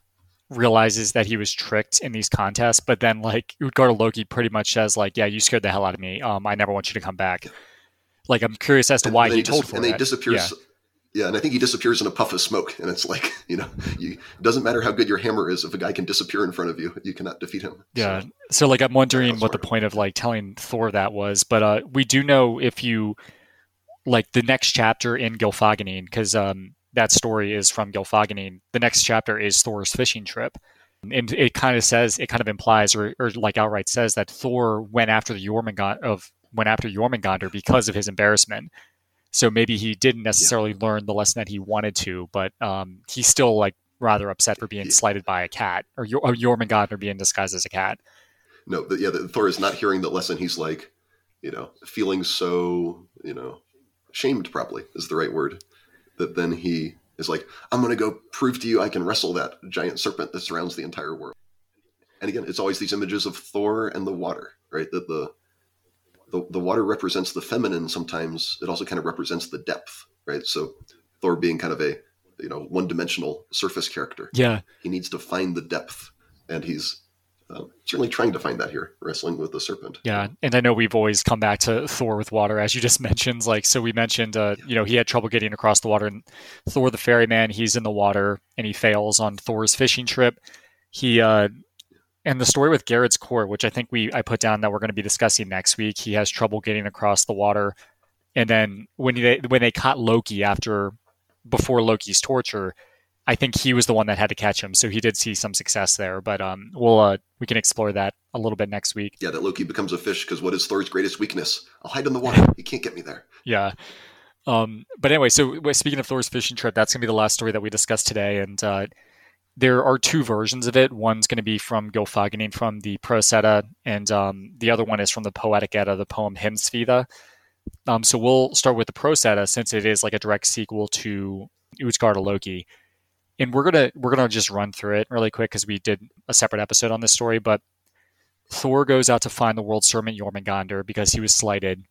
realizes that he was tricked in these contests, but then like Utgarda Loki pretty much says like, "Yeah, you scared the hell out of me. Um, I never want you to come back." Like I'm curious as to why he told dis- And they disappear. Yeah. Yeah, and I think he disappears in a puff of smoke, and it's like you know, you, it doesn't matter how good your hammer is if a guy can disappear in front of you, you cannot defeat him. Yeah. So, so like I'm wondering what the point of like telling Thor that was, but uh, we do know if you like the next chapter in Gylfaginning, because um, that story is from Gylfaginning. The next chapter is Thor's fishing trip, and it kind of says, it kind of implies, or, or like outright says that Thor went after the Jormungand of went after Jormungandr because of his embarrassment so maybe he didn't necessarily yeah. learn the lesson that he wanted to, but um, he's still like rather upset for being yeah. slighted by a cat or, or Jormungandr being disguised as a cat. No, but yeah, the, Thor is not hearing the lesson. He's like, you know, feeling so, you know, shamed probably is the right word. That then he is like, I'm going to go prove to you I can wrestle that giant serpent that surrounds the entire world. And again, it's always these images of Thor and the water, right? That the the, the water represents the feminine sometimes it also kind of represents the depth right so thor being kind of a you know one dimensional surface character yeah he needs to find the depth and he's uh, certainly trying to find that here wrestling with the serpent. Yeah and i know we've always come back to thor with water as you just mentioned like so we mentioned uh, you know he had trouble getting across the water and thor the ferryman he's in the water and he fails on thor's fishing trip. He uh and the story with Geirrod's court, which I think we I put down that we're going to be discussing next week, he has trouble getting across the water, And then when they when they caught Loki after before Loki's torture, I think he was the one that had to catch him. So he did see some success there. But um, we'll uh, we can explore that a little bit next week. Yeah, that Loki becomes a fish because what is Thor's greatest weakness? I'll hide in the water. He can't get me there. Yeah. Um, but anyway, so speaking of Thor's fishing trip, that's going to be the last story that we discuss today. And uh, there are two versions of it. One's going to be from Gylfaginning from the Prose Edda, and um, the other one is from the Poetic Edda, the poem Hymiskviða. Um, so we'll start with the Prose Edda since it is like a direct sequel to Utgarda Loki. And we're gonna we're gonna just run through it really quick because we did a separate episode on this story. But Thor goes out to find the world serpent Jormungandr because he was slighted.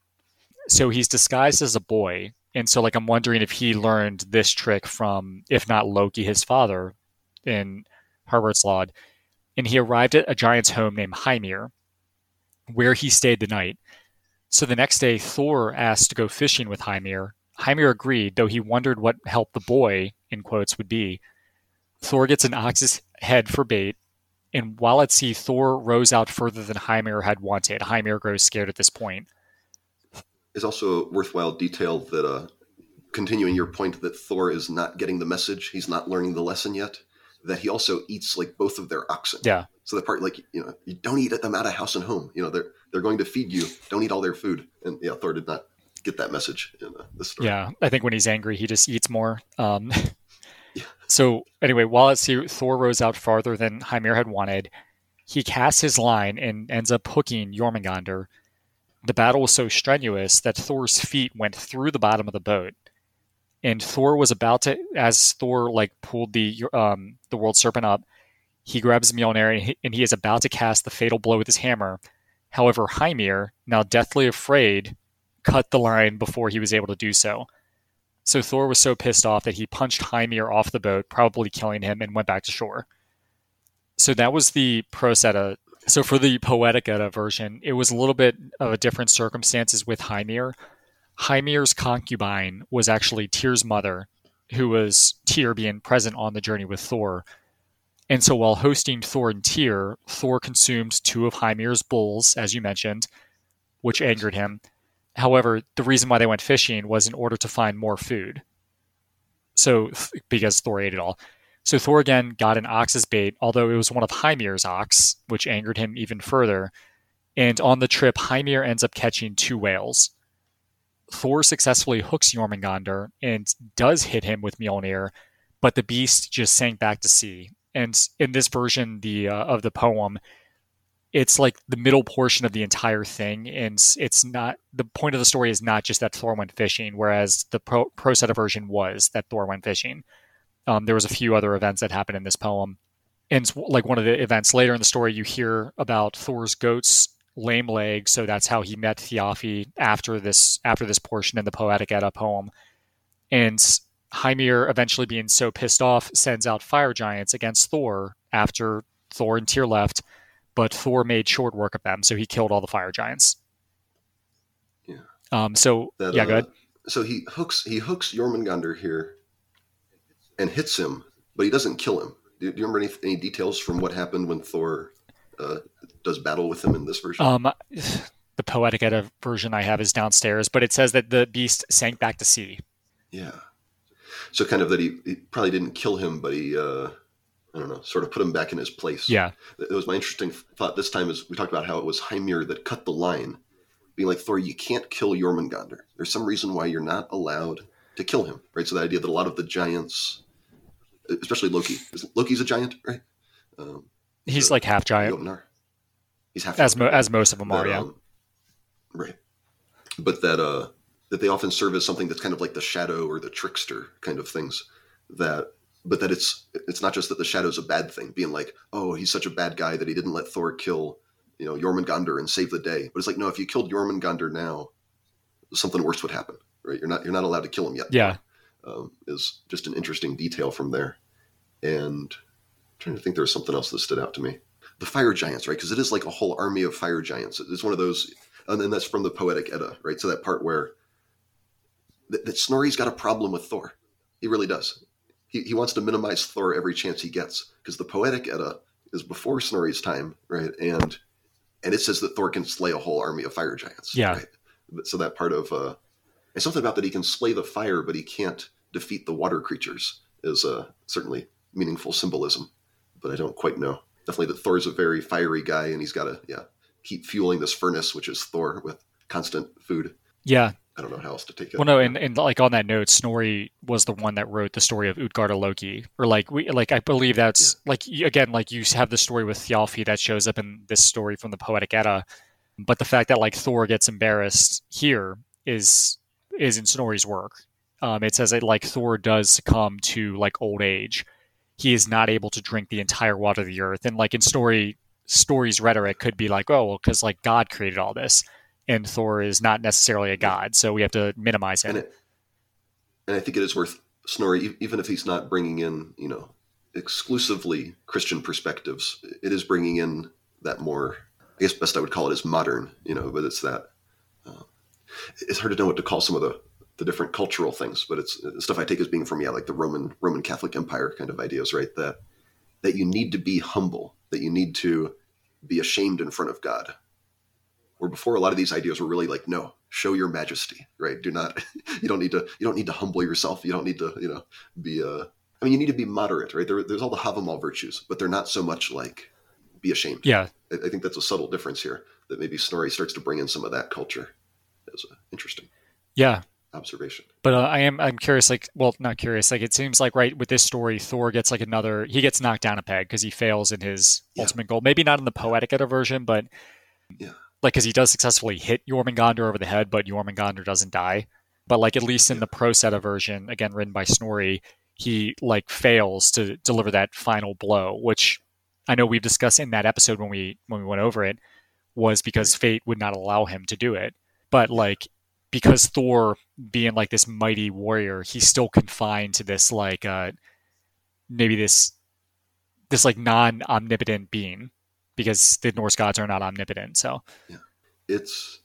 So he's disguised as a boy, and so like I'm wondering if he learned this trick from, if not Loki, his father, in Harbardsljod. And he arrived at a giant's home named Hymir, where he stayed the night. So the next day, Thor asked to go fishing with Hymir. Hymir agreed, though he wondered what help the boy, in quotes, would be. Thor gets an ox's head for bait, and while at sea, Thor rows out further than Hymir had wanted. Hymir grows scared at this point. It's also worthwhile detail that, uh, continuing your point that Thor is not getting the message, he's not learning the lesson yet, that he also eats like both of their oxen. Yeah. So the part like you know you don't eat them out of house and home. You know they're they're going to feed you. Don't eat all their food. And yeah, Thor did not get that message in uh, this story. Yeah, I think when he's angry, he just eats more. Um. So anyway, while at sea, Thor rows out farther than Hymir had wanted. He casts his line and ends up hooking Jormungandr. The battle was so strenuous that Thor's feet went through the bottom of the boat and Thor was about to, as Thor like pulled the um, the world serpent up, he grabs Mjolnir and he, and he is about to cast the fatal blow with his hammer. However, Hymir, now deathly afraid, cut the line before he was able to do so. So Thor was so pissed off that he punched Hymir off the boat, probably killing him, and went back to shore. So that was the Prose. So for the Poetic Edda version, it was a little bit of a different circumstances with Hymir. Hymir's concubine was actually Tyr's mother, who was Tyr being present on the journey with Thor. And so while hosting Thor and Tyr, Thor consumed two of Hymir's bulls, as you mentioned, which angered him. However, the reason why they went fishing was in order to find more food. So, because Thor ate it all. So Thor again got an ox's bait, although it was one of Hymir's ox, which angered him even further. And on the trip, Hymir ends up catching two whales. Thor successfully hooks Jormungandr and does hit him with Mjolnir, but the beast just sank back to sea. And in this version the uh, of the poem, it's like the middle portion of the entire thing, and it's not the point of the story is not just that Thor went fishing, whereas the pro, Prose Edda version was that Thor went fishing. Um, there was a few other events that happened in this poem, and like one of the events later in the story, you hear about Thor's goats lame leg, so that's how he met Thialfi after this after this portion in the Poetic Edda poem. And Hymir, eventually being so pissed off, sends out fire giants against Thor after Thor and Tyr left, but Thor made short work of them, so he killed all the fire giants. Yeah. Um. So that, yeah, uh, good. So he hooks he hooks Jormungandr here, and hits him, but he doesn't kill him. Do, do you remember any, any details from what happened when Thor uh, does battle with him in this version? Um, the poetic Edda version I have is downstairs, but it says that the beast sank back to sea. Yeah. So kind of that he, he probably didn't kill him, but he, uh, I don't know, sort of put him back in his place. Yeah. It was my interesting thought this time is we talked about how it was Hymir that cut the line, being like, Thor, you can't kill Jormungandr. There's some reason why you're not allowed to kill him, right? So the idea that a lot of the giants, especially Loki, Loki's a giant, right? Um, He's so, like half giant. He's half as mo- as most of them are, yeah. Um, right, but that uh that they often serve as something that's kind of like the shadow or the trickster kind of things. That but that it's it's not just that the shadow's a bad thing, being like, oh, he's such a bad guy that he didn't let Thor kill, you know, Jormungandr and save the day. But it's like, no, if you killed Jormungandr now, something worse would happen, right? You're not you're not allowed to kill him yet. Yeah, um, is just an interesting detail from there, and I'm trying to think there was something else that stood out to me the fire giants, right? Because it is like a whole army of fire giants. It's one of those, and then that's from the Poetic Edda, right? So that part where that, that Snorri's got a problem with Thor. He really does. He, he wants to minimize Thor every chance he gets because the Poetic Edda is before Snorri's time, right? And and it says that Thor can slay a whole army of fire giants. Yeah. Right? So that part of uh, and something about that he can slay the fire, but he can't defeat the water creatures is uh, certainly meaningful symbolism. But I don't quite know. Definitely that Thor's a very fiery guy, and he's got to yeah keep fueling this furnace, which is Thor, with constant food. Yeah, I don't know how else to take it. Well, no, and, and like on that note, Snorri was the one that wrote the story of Utgarda Loki, or like we like I believe that's yeah. like again like you have the story with Thialfi that shows up in this story from the Poetic Edda, but the fact that like Thor gets embarrassed here is is in Snorri's work. Um, it says that like Thor does succumb to like old age. He is not able to drink the entire water of the earth, and like in story Snorri's rhetoric could be like, oh, well, because like God created all this and Thor is not necessarily a god, so we have to minimize him. And, it, and I think it is worth Snorri, even if he's not bringing in, you know, exclusively Christian perspectives, it is bringing in that more. I guess best I would call it is modern, you know, but it's that. Uh, it's hard to know what to call some of the the different cultural things, but it's stuff I take as being from yeah, like the Roman Roman Catholic Empire kind of ideas, right? That that you need to be humble, that you need to be ashamed in front of God, where before a lot of these ideas were really like no show your majesty right? Do not you don't need to you don't need to humble yourself. You don't need to you know be a, I mean you need to be moderate right? There, there's all the havamal virtues but they're not so much like be ashamed. Yeah. I, I, think that's a subtle difference here that maybe snorri starts to bring in some of that culture as interesting yeah. observation. But uh, i am i'm curious like well not curious like it seems like right with this story thor gets like another he gets knocked down a peg because he fails in his yeah. ultimate goal. Maybe not in the poetic version but yeah like because he does successfully hit Jormungandr over the head, but Jormungandr doesn't die. But like at least in the Prose Edda version, again written by Snorri, he like fails to deliver that final blow, which I know we've discussed in that episode when we when we went over it, was because fate would not allow him to do it. But like because Thor being like this mighty warrior, he's still confined to this like uh maybe this this like non omnipotent being because the Norse gods are not omnipotent. So yeah. it's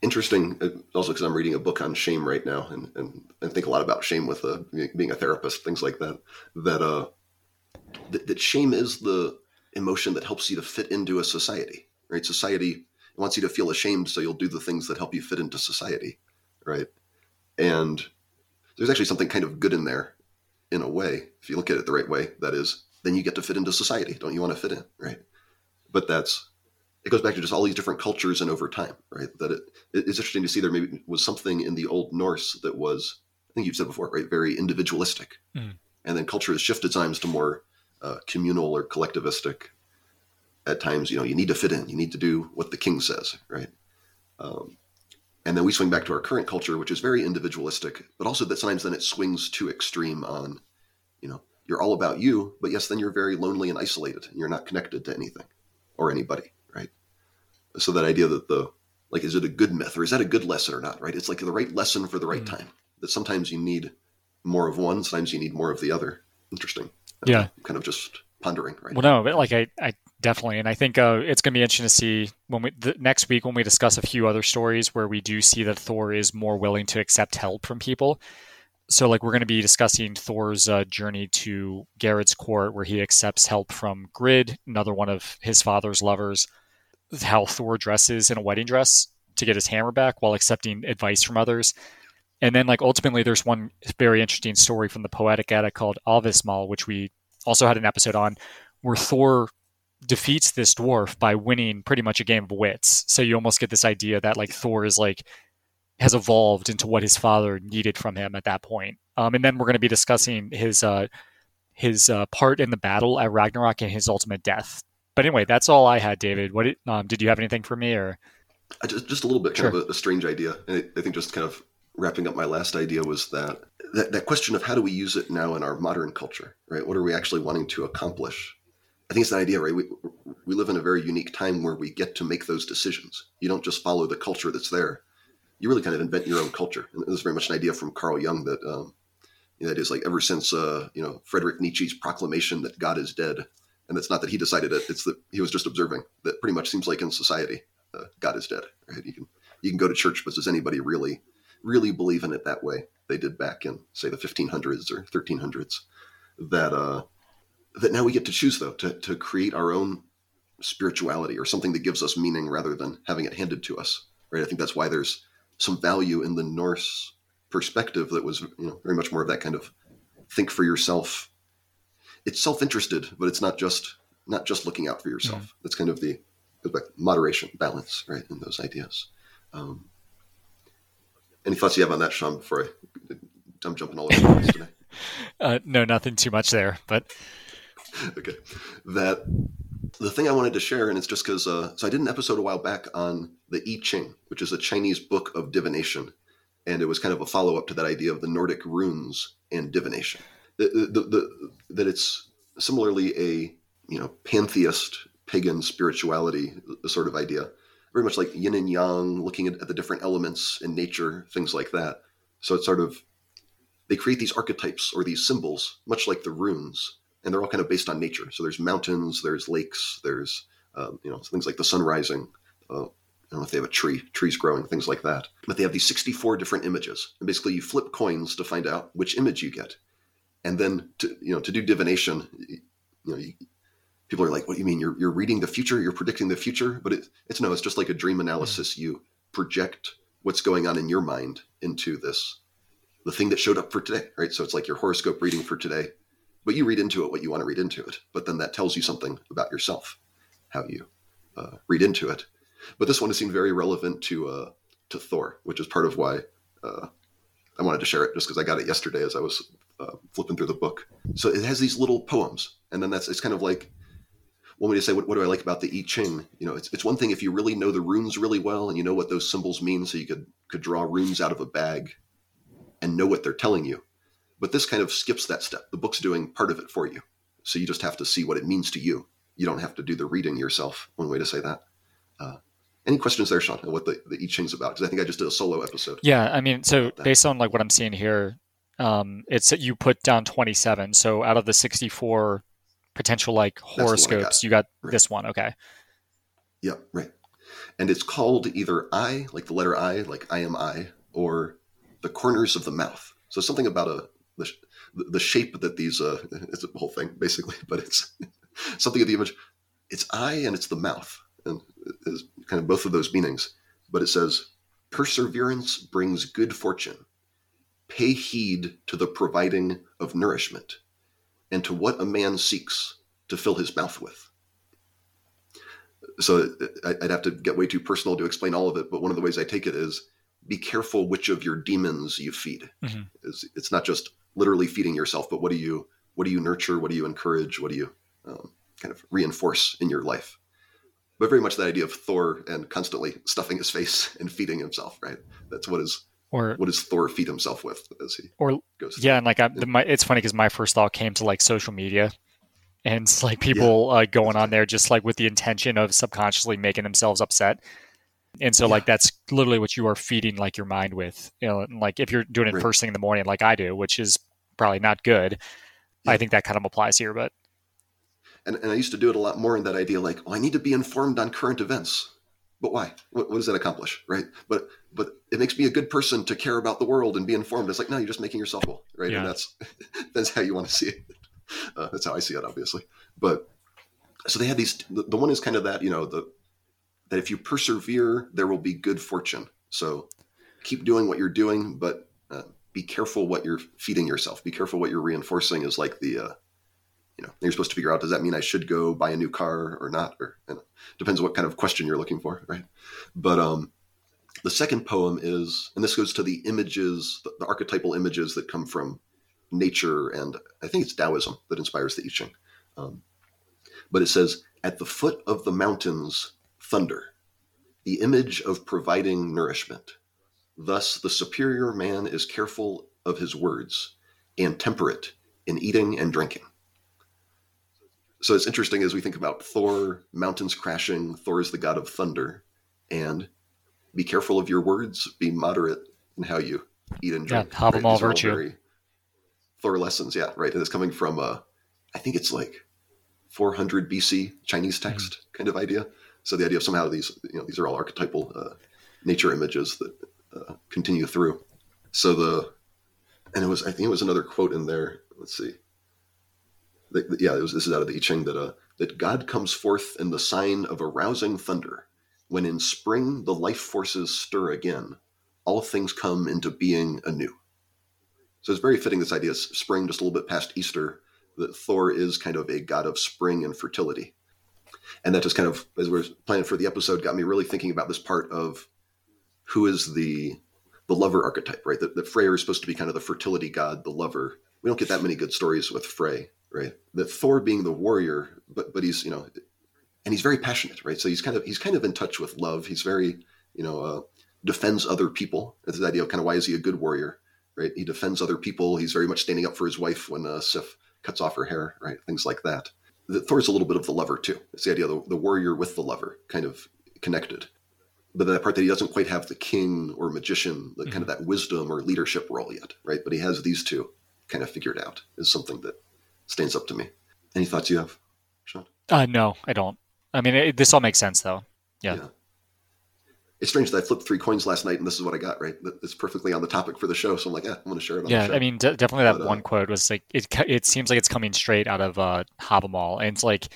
interesting uh, also because I'm reading a book on shame right now and, and, and think a lot about shame with uh, being a therapist, things like that, that, uh, that, that shame is the emotion that helps you to fit into a society, right? Society wants you to feel ashamed. So you'll do the things that help you fit into society. Right. And there's actually something kind of good in there in a way, if you look at it the right way, that is, then you get to fit into society. Don't you want to fit in? Right but that's it goes back to just all these different cultures and over time, right? That it, it's interesting to see there maybe was something in the old Norse that was, I think you've said before, right? Very individualistic. Mm. And then culture has shifted times to more uh, communal or collectivistic. At times, you know, you need to fit in, you need to do what the king says, right? Um, and then we swing back to our current culture, which is very individualistic, but also that sometimes then it swings too extreme on, you know, you're all about you, but yes, then you're very lonely and isolated. And you're not connected to anything or anybody, right? So that idea that the like is it a good myth or is that a good lesson or not, right? It's like the right lesson for the right mm-hmm. time. That sometimes you need more of one, sometimes you need more of the other. Interesting. Yeah. kind of just pondering, right? Well, no, but like I, I definitely, and I think uh, it's going to be interesting to see when we the, next week when we discuss a few other stories where we do see that Thor is more willing to accept help from people so like we're going to be discussing Thor's uh, journey to Geirrod's court, where he accepts help from Grid, another one of his father's lovers. How Thor dresses in a wedding dress to get his hammer back while accepting advice from others. And then like ultimately, there's one very interesting story from the Poetic Edda called Alvissmal, which we also had an episode on, where Thor defeats this dwarf by winning pretty much a game of wits. So you almost get this idea that like Thor is like has evolved into what his father needed from him at that point. Um, and then we're going to be discussing his uh, his uh, part in the battle at Ragnarok and his ultimate death. But anyway, that's all I had, David. What did, um, did you have anything for me or? Just, just a little bit, kind sure. of a, a, strange idea. And I, I think just kind of wrapping up my last idea was that, that that question of how do we use it now in our modern culture, right? What are we actually wanting to accomplish? I think it's the idea, right? We, we live in a very unique time where we get to make those decisions. You don't just follow the culture that's there you really kind of invent your own culture. And this is very much an idea from Carl Jung that um, you know, that is like ever since uh, you know Frederick Nietzsche's proclamation that God is dead, and it's not that he decided it; it's that he was just observing. That pretty much seems like in society, uh, God is dead. Right? You can you can go to church, but does anybody really really believe in it that way? They did back in say the 1500s or 1300s. That uh, that now we get to choose though to to create our own spirituality or something that gives us meaning rather than having it handed to us. Right? I think that's why there's some value in the Norse perspective that was you know very much more of that kind of think for yourself. It's self-interested, but it's not just not just looking out for yourself. Mm. That's kind of the moderation, balance, right, in those ideas. Um, any thoughts you have on that, Shawn? Before I, I'm jumping all over the place today. Uh, no, nothing too much there, but okay. That the thing I wanted to share, and it's just because uh, so I did an episode a while back on the I Ching, which is a Chinese book of divination, and it was kind of a follow up to that idea of the Nordic runes and divination. The, the, the, that it's similarly a you know pantheist pagan spirituality sort of idea, very much like yin and yang, looking at, at the different elements in nature, things like that. So it's sort of they create these archetypes or these symbols, much like the runes, and they're all kind of based on nature. So there's mountains, there's lakes, there's um, you know things like the sun rising. Uh, I don't know if they have a tree, trees growing, things like that. But they have these 64 different images, and basically you flip coins to find out which image you get, and then to you know to do divination, you know you, people are like, "What do you mean? You're you're reading the future? You're predicting the future?" But it, it's no, it's just like a dream analysis. You project what's going on in your mind into this, the thing that showed up for today, right? So it's like your horoscope reading for today but you read into it what you want to read into it. But then that tells you something about yourself, how you uh, read into it. But this one has seemed very relevant to uh, to Thor, which is part of why uh, I wanted to share it, just because I got it yesterday as I was uh, flipping through the book. So it has these little poems, and then that's it's kind of like one way to say what, what do I like about the I Ching? You know, it's it's one thing if you really know the runes really well and you know what those symbols mean, so you could could draw runes out of a bag and know what they're telling you. But this kind of skips that step. The book's doing part of it for you. So you just have to see what it means to you. You don't have to do the reading yourself. One way to say that. Uh, any questions there, Shawn, on what the, the I Ching's about? Because I think I just did a solo episode. Yeah, I mean, so based on like what I'm seeing here, um, it's you put down 27. So out of the 64 potential like horoscopes, got. you got right. this one. Okay. Yeah, right. And it's called either I, like the letter I, like I am I, or the corners of the mouth. So something about a the, the shape that these uh, it's a whole thing basically, but it's something of the image. It's eye and it's the mouth, and is kind of both of those meanings. But it says, "Perseverance brings good fortune. Pay heed to the providing of nourishment, and to what a man seeks to fill his mouth with." So I'd have to get way too personal to explain all of it, but one of the ways I take it is be careful which of your demons you feed. Mm-hmm. It's, it's, not just literally feeding yourself, but what do you what do you nurture? What do you encourage? What do you um, kind of reinforce in your life? But very much that idea of Thor and constantly stuffing his face and feeding himself, right? That's what is or what does Thor feed himself with as he or goes? Yeah, and like I, the, my, it's funny because my first thought came to like social media, and it's like people yeah. uh, going on there just like with the intention of subconsciously making themselves upset and so yeah. like that's literally what you are feeding like your mind with you know like if you're doing it right. first thing in the morning like i do which is probably not good yeah. i think that kind of applies here but and, and i used to do it a lot more in that idea like oh i need to be informed on current events but why what, what does that accomplish right but but it makes me a good person to care about the world and be informed it's like no you're just making yourself cool right yeah. and that's that's how you want to see it uh, that's how i see it obviously but so they had these the, the one is kind of that you know the that if you persevere, there will be good fortune. So keep doing what you're doing, but uh, be careful what you're feeding yourself. Be careful what you're reinforcing is like the, uh, you know, you're supposed to figure out, does that mean I should go buy a new car or not? Or you know, depends what kind of question you're looking for, right? But um, the second poem is, and this goes to the images, the, the archetypal images that come from nature, and I think it's Taoism that inspires the I Ching. Um, but it says, at the foot of the mountains thunder, the image of providing nourishment. Thus, the superior man is careful of his words and temperate in eating and drinking. So it's interesting as we think about Thor, mountains crashing, Thor is the god of thunder, and be careful of your words, be moderate in how you eat and drink. Yeah, have right? all virtue. Thor lessons, yeah, right. And it's coming from, uh, I think it's like 400 BC Chinese text mm-hmm. kind of idea. So the idea of somehow these, you know, these are all archetypal uh, nature images that uh, continue through. So the, and it was, I think it was another quote in there. Let's see. The, yeah, it was, this is out of the I Ching that, uh, that God comes forth in the sign of a rousing thunder. When in spring the life forces stir again, all things come into being anew. So it's very fitting this idea of spring, just a little bit past Easter, that Thor is kind of a god of spring and fertility. And that just kind of, as we are planning for the episode, got me really thinking about this part of who is the the lover archetype, right? That, that Freyr is supposed to be kind of the fertility god, the lover. We don't get that many good stories with Frey, right? That Thor being the warrior, but but he's you know, and he's very passionate, right? So he's kind of he's kind of in touch with love. He's very you know uh, defends other people. It's the idea of kind of why is he a good warrior, right? He defends other people. He's very much standing up for his wife when uh, Sif cuts off her hair, right? Things like that. The, Thor's a little bit of the lover too. It's the idea of the, the warrior with the lover, kind of connected. But that part that he doesn't quite have the king or magician, the, mm-hmm. kind of that wisdom or leadership role yet, right? But he has these two kind of figured out is something that stands up to me. Any thoughts you have, Shawn? Uh, no, I don't. I mean, it, this all makes sense though. yeah. yeah it's strange that I flipped three coins last night and this is what I got, right? It's perfectly on the topic for the show. So I'm like, yeah, I'm going to share it. yeah. I mean, d- definitely that but, one uh, quote was like, it, it seems like it's coming straight out of uh, Havamal. And it's like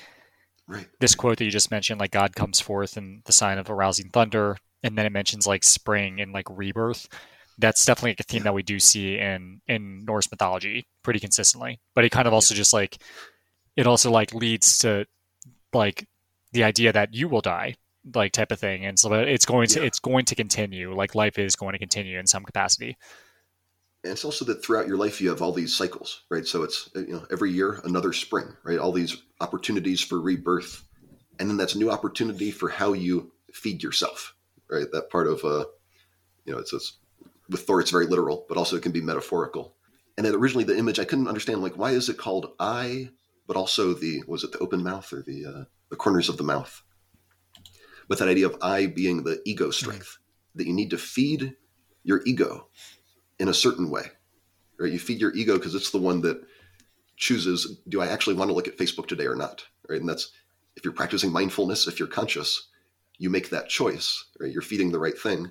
right. this quote that you just mentioned, like God comes forth in the sign of arousing thunder. And then it mentions like spring and like rebirth. That's definitely a theme yeah. that we do see in, in Norse mythology pretty consistently. But it kind of also yeah. just like, it also like leads to like the idea that you will die like type of thing and so it's going to yeah. it's going to continue like life is going to continue in some capacity. And it's also that throughout your life you have all these cycles right? So it's you know every year another spring right? All these opportunities for rebirth and then that's a new opportunity for how you feed yourself right? That part of uh you know it's, it's with thor it's very literal but also it can be metaphorical. And then originally the image i couldn't understand like why is it called eye but also the was it the open mouth or the uh, the corners of the mouth with that idea of I being the ego strength, that you need to feed your ego in a certain way. Right? You feed your ego because it's the one that chooses, do I actually want to look at Facebook today or not? Right. And that's if you're practicing mindfulness, if you're conscious, you make that choice, right? You're feeding the right thing.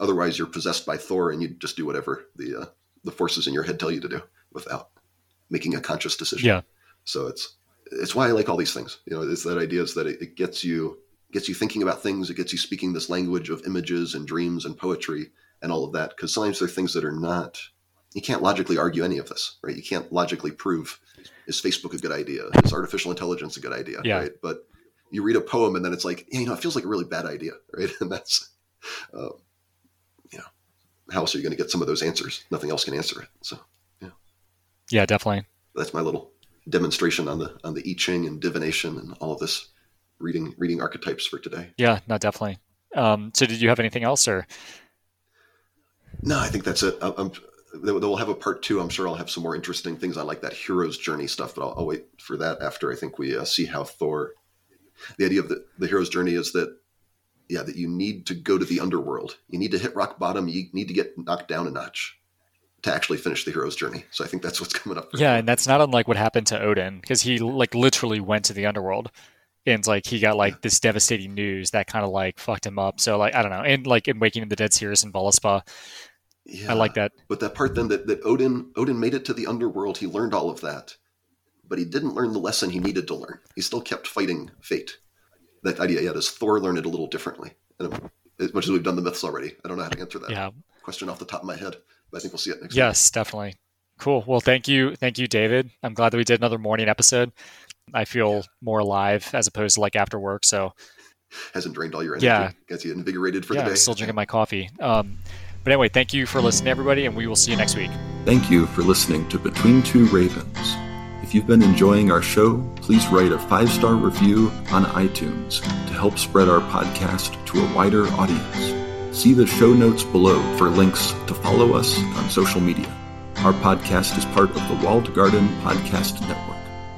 Otherwise, you're possessed by Thor, and you just do whatever the uh, the forces in your head tell you to do without making a conscious decision. Yeah. So it's it's why I like all these things. You know, it's that idea is that it, it gets you gets you thinking about things. It gets you speaking this language of images and dreams and poetry and all of that. Because sometimes there are things that are not, you can't logically argue any of this, right? You can't logically prove is Facebook a good idea? Is artificial intelligence a good idea? Yeah. Right. But you read a poem and then it's like, yeah, you know, it feels like a really bad idea, right? And that's, um, you know, how else are you going to get some of those answers? Nothing else can answer it. So, yeah. Yeah, definitely. That's my little demonstration on the on the I Ching and divination and all of this reading reading archetypes for today. Yeah, no, definitely. Um, so, did you have anything else, or? No, I think that's it. I'm, we'll have a part two. I'm sure I'll have some more interesting things I like that hero's journey stuff, but I'll, I'll wait for that after I think we uh, see how Thor. The idea of the, the hero's journey is that, yeah, that you need to go to the underworld. You need to hit rock bottom. You need to get knocked down a notch to actually finish the hero's journey. So I think that's what's coming up. Yeah, and that's not unlike what happened to Odin because he like literally went to the underworld and like he got like this devastating news that kind of like fucked him up. So like I don't know, and like in Waking of the Dead series in Voluspa, yeah, I like that. But that part then that, that Odin Odin made it to the underworld, he learned all of that, but he didn't learn the lesson he needed to learn. He still kept fighting fate. That idea, yeah, does Thor learn it a little differently? And um, as much as we've done the myths already, I don't know how to answer that yeah. question off the top of my head, but I think we'll see it next. Yes, week. definitely. Cool. Well, thank you, thank you, David. I'm glad that we did another morning episode. I feel yeah. more alive as opposed to like after work. So hasn't drained all your energy. Yeah, gets you invigorated for yeah, the day. I'm still drinking my coffee. Um, but anyway, thank you for listening, everybody, and we will see you next week. Thank you for listening to Between Two Ravens. If you've been enjoying our show, please write a five star review on iTunes to help spread our podcast to a wider audience. See the show notes below for links to follow us on social media. Our podcast is part of the Walled Garden Podcast Network.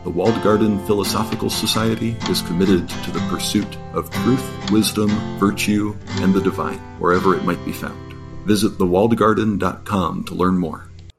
The Walled Garden Philosophical Society is committed to the pursuit of truth, wisdom, virtue, and the divine, wherever it might be found. Visit thewalledgarden.com to learn more.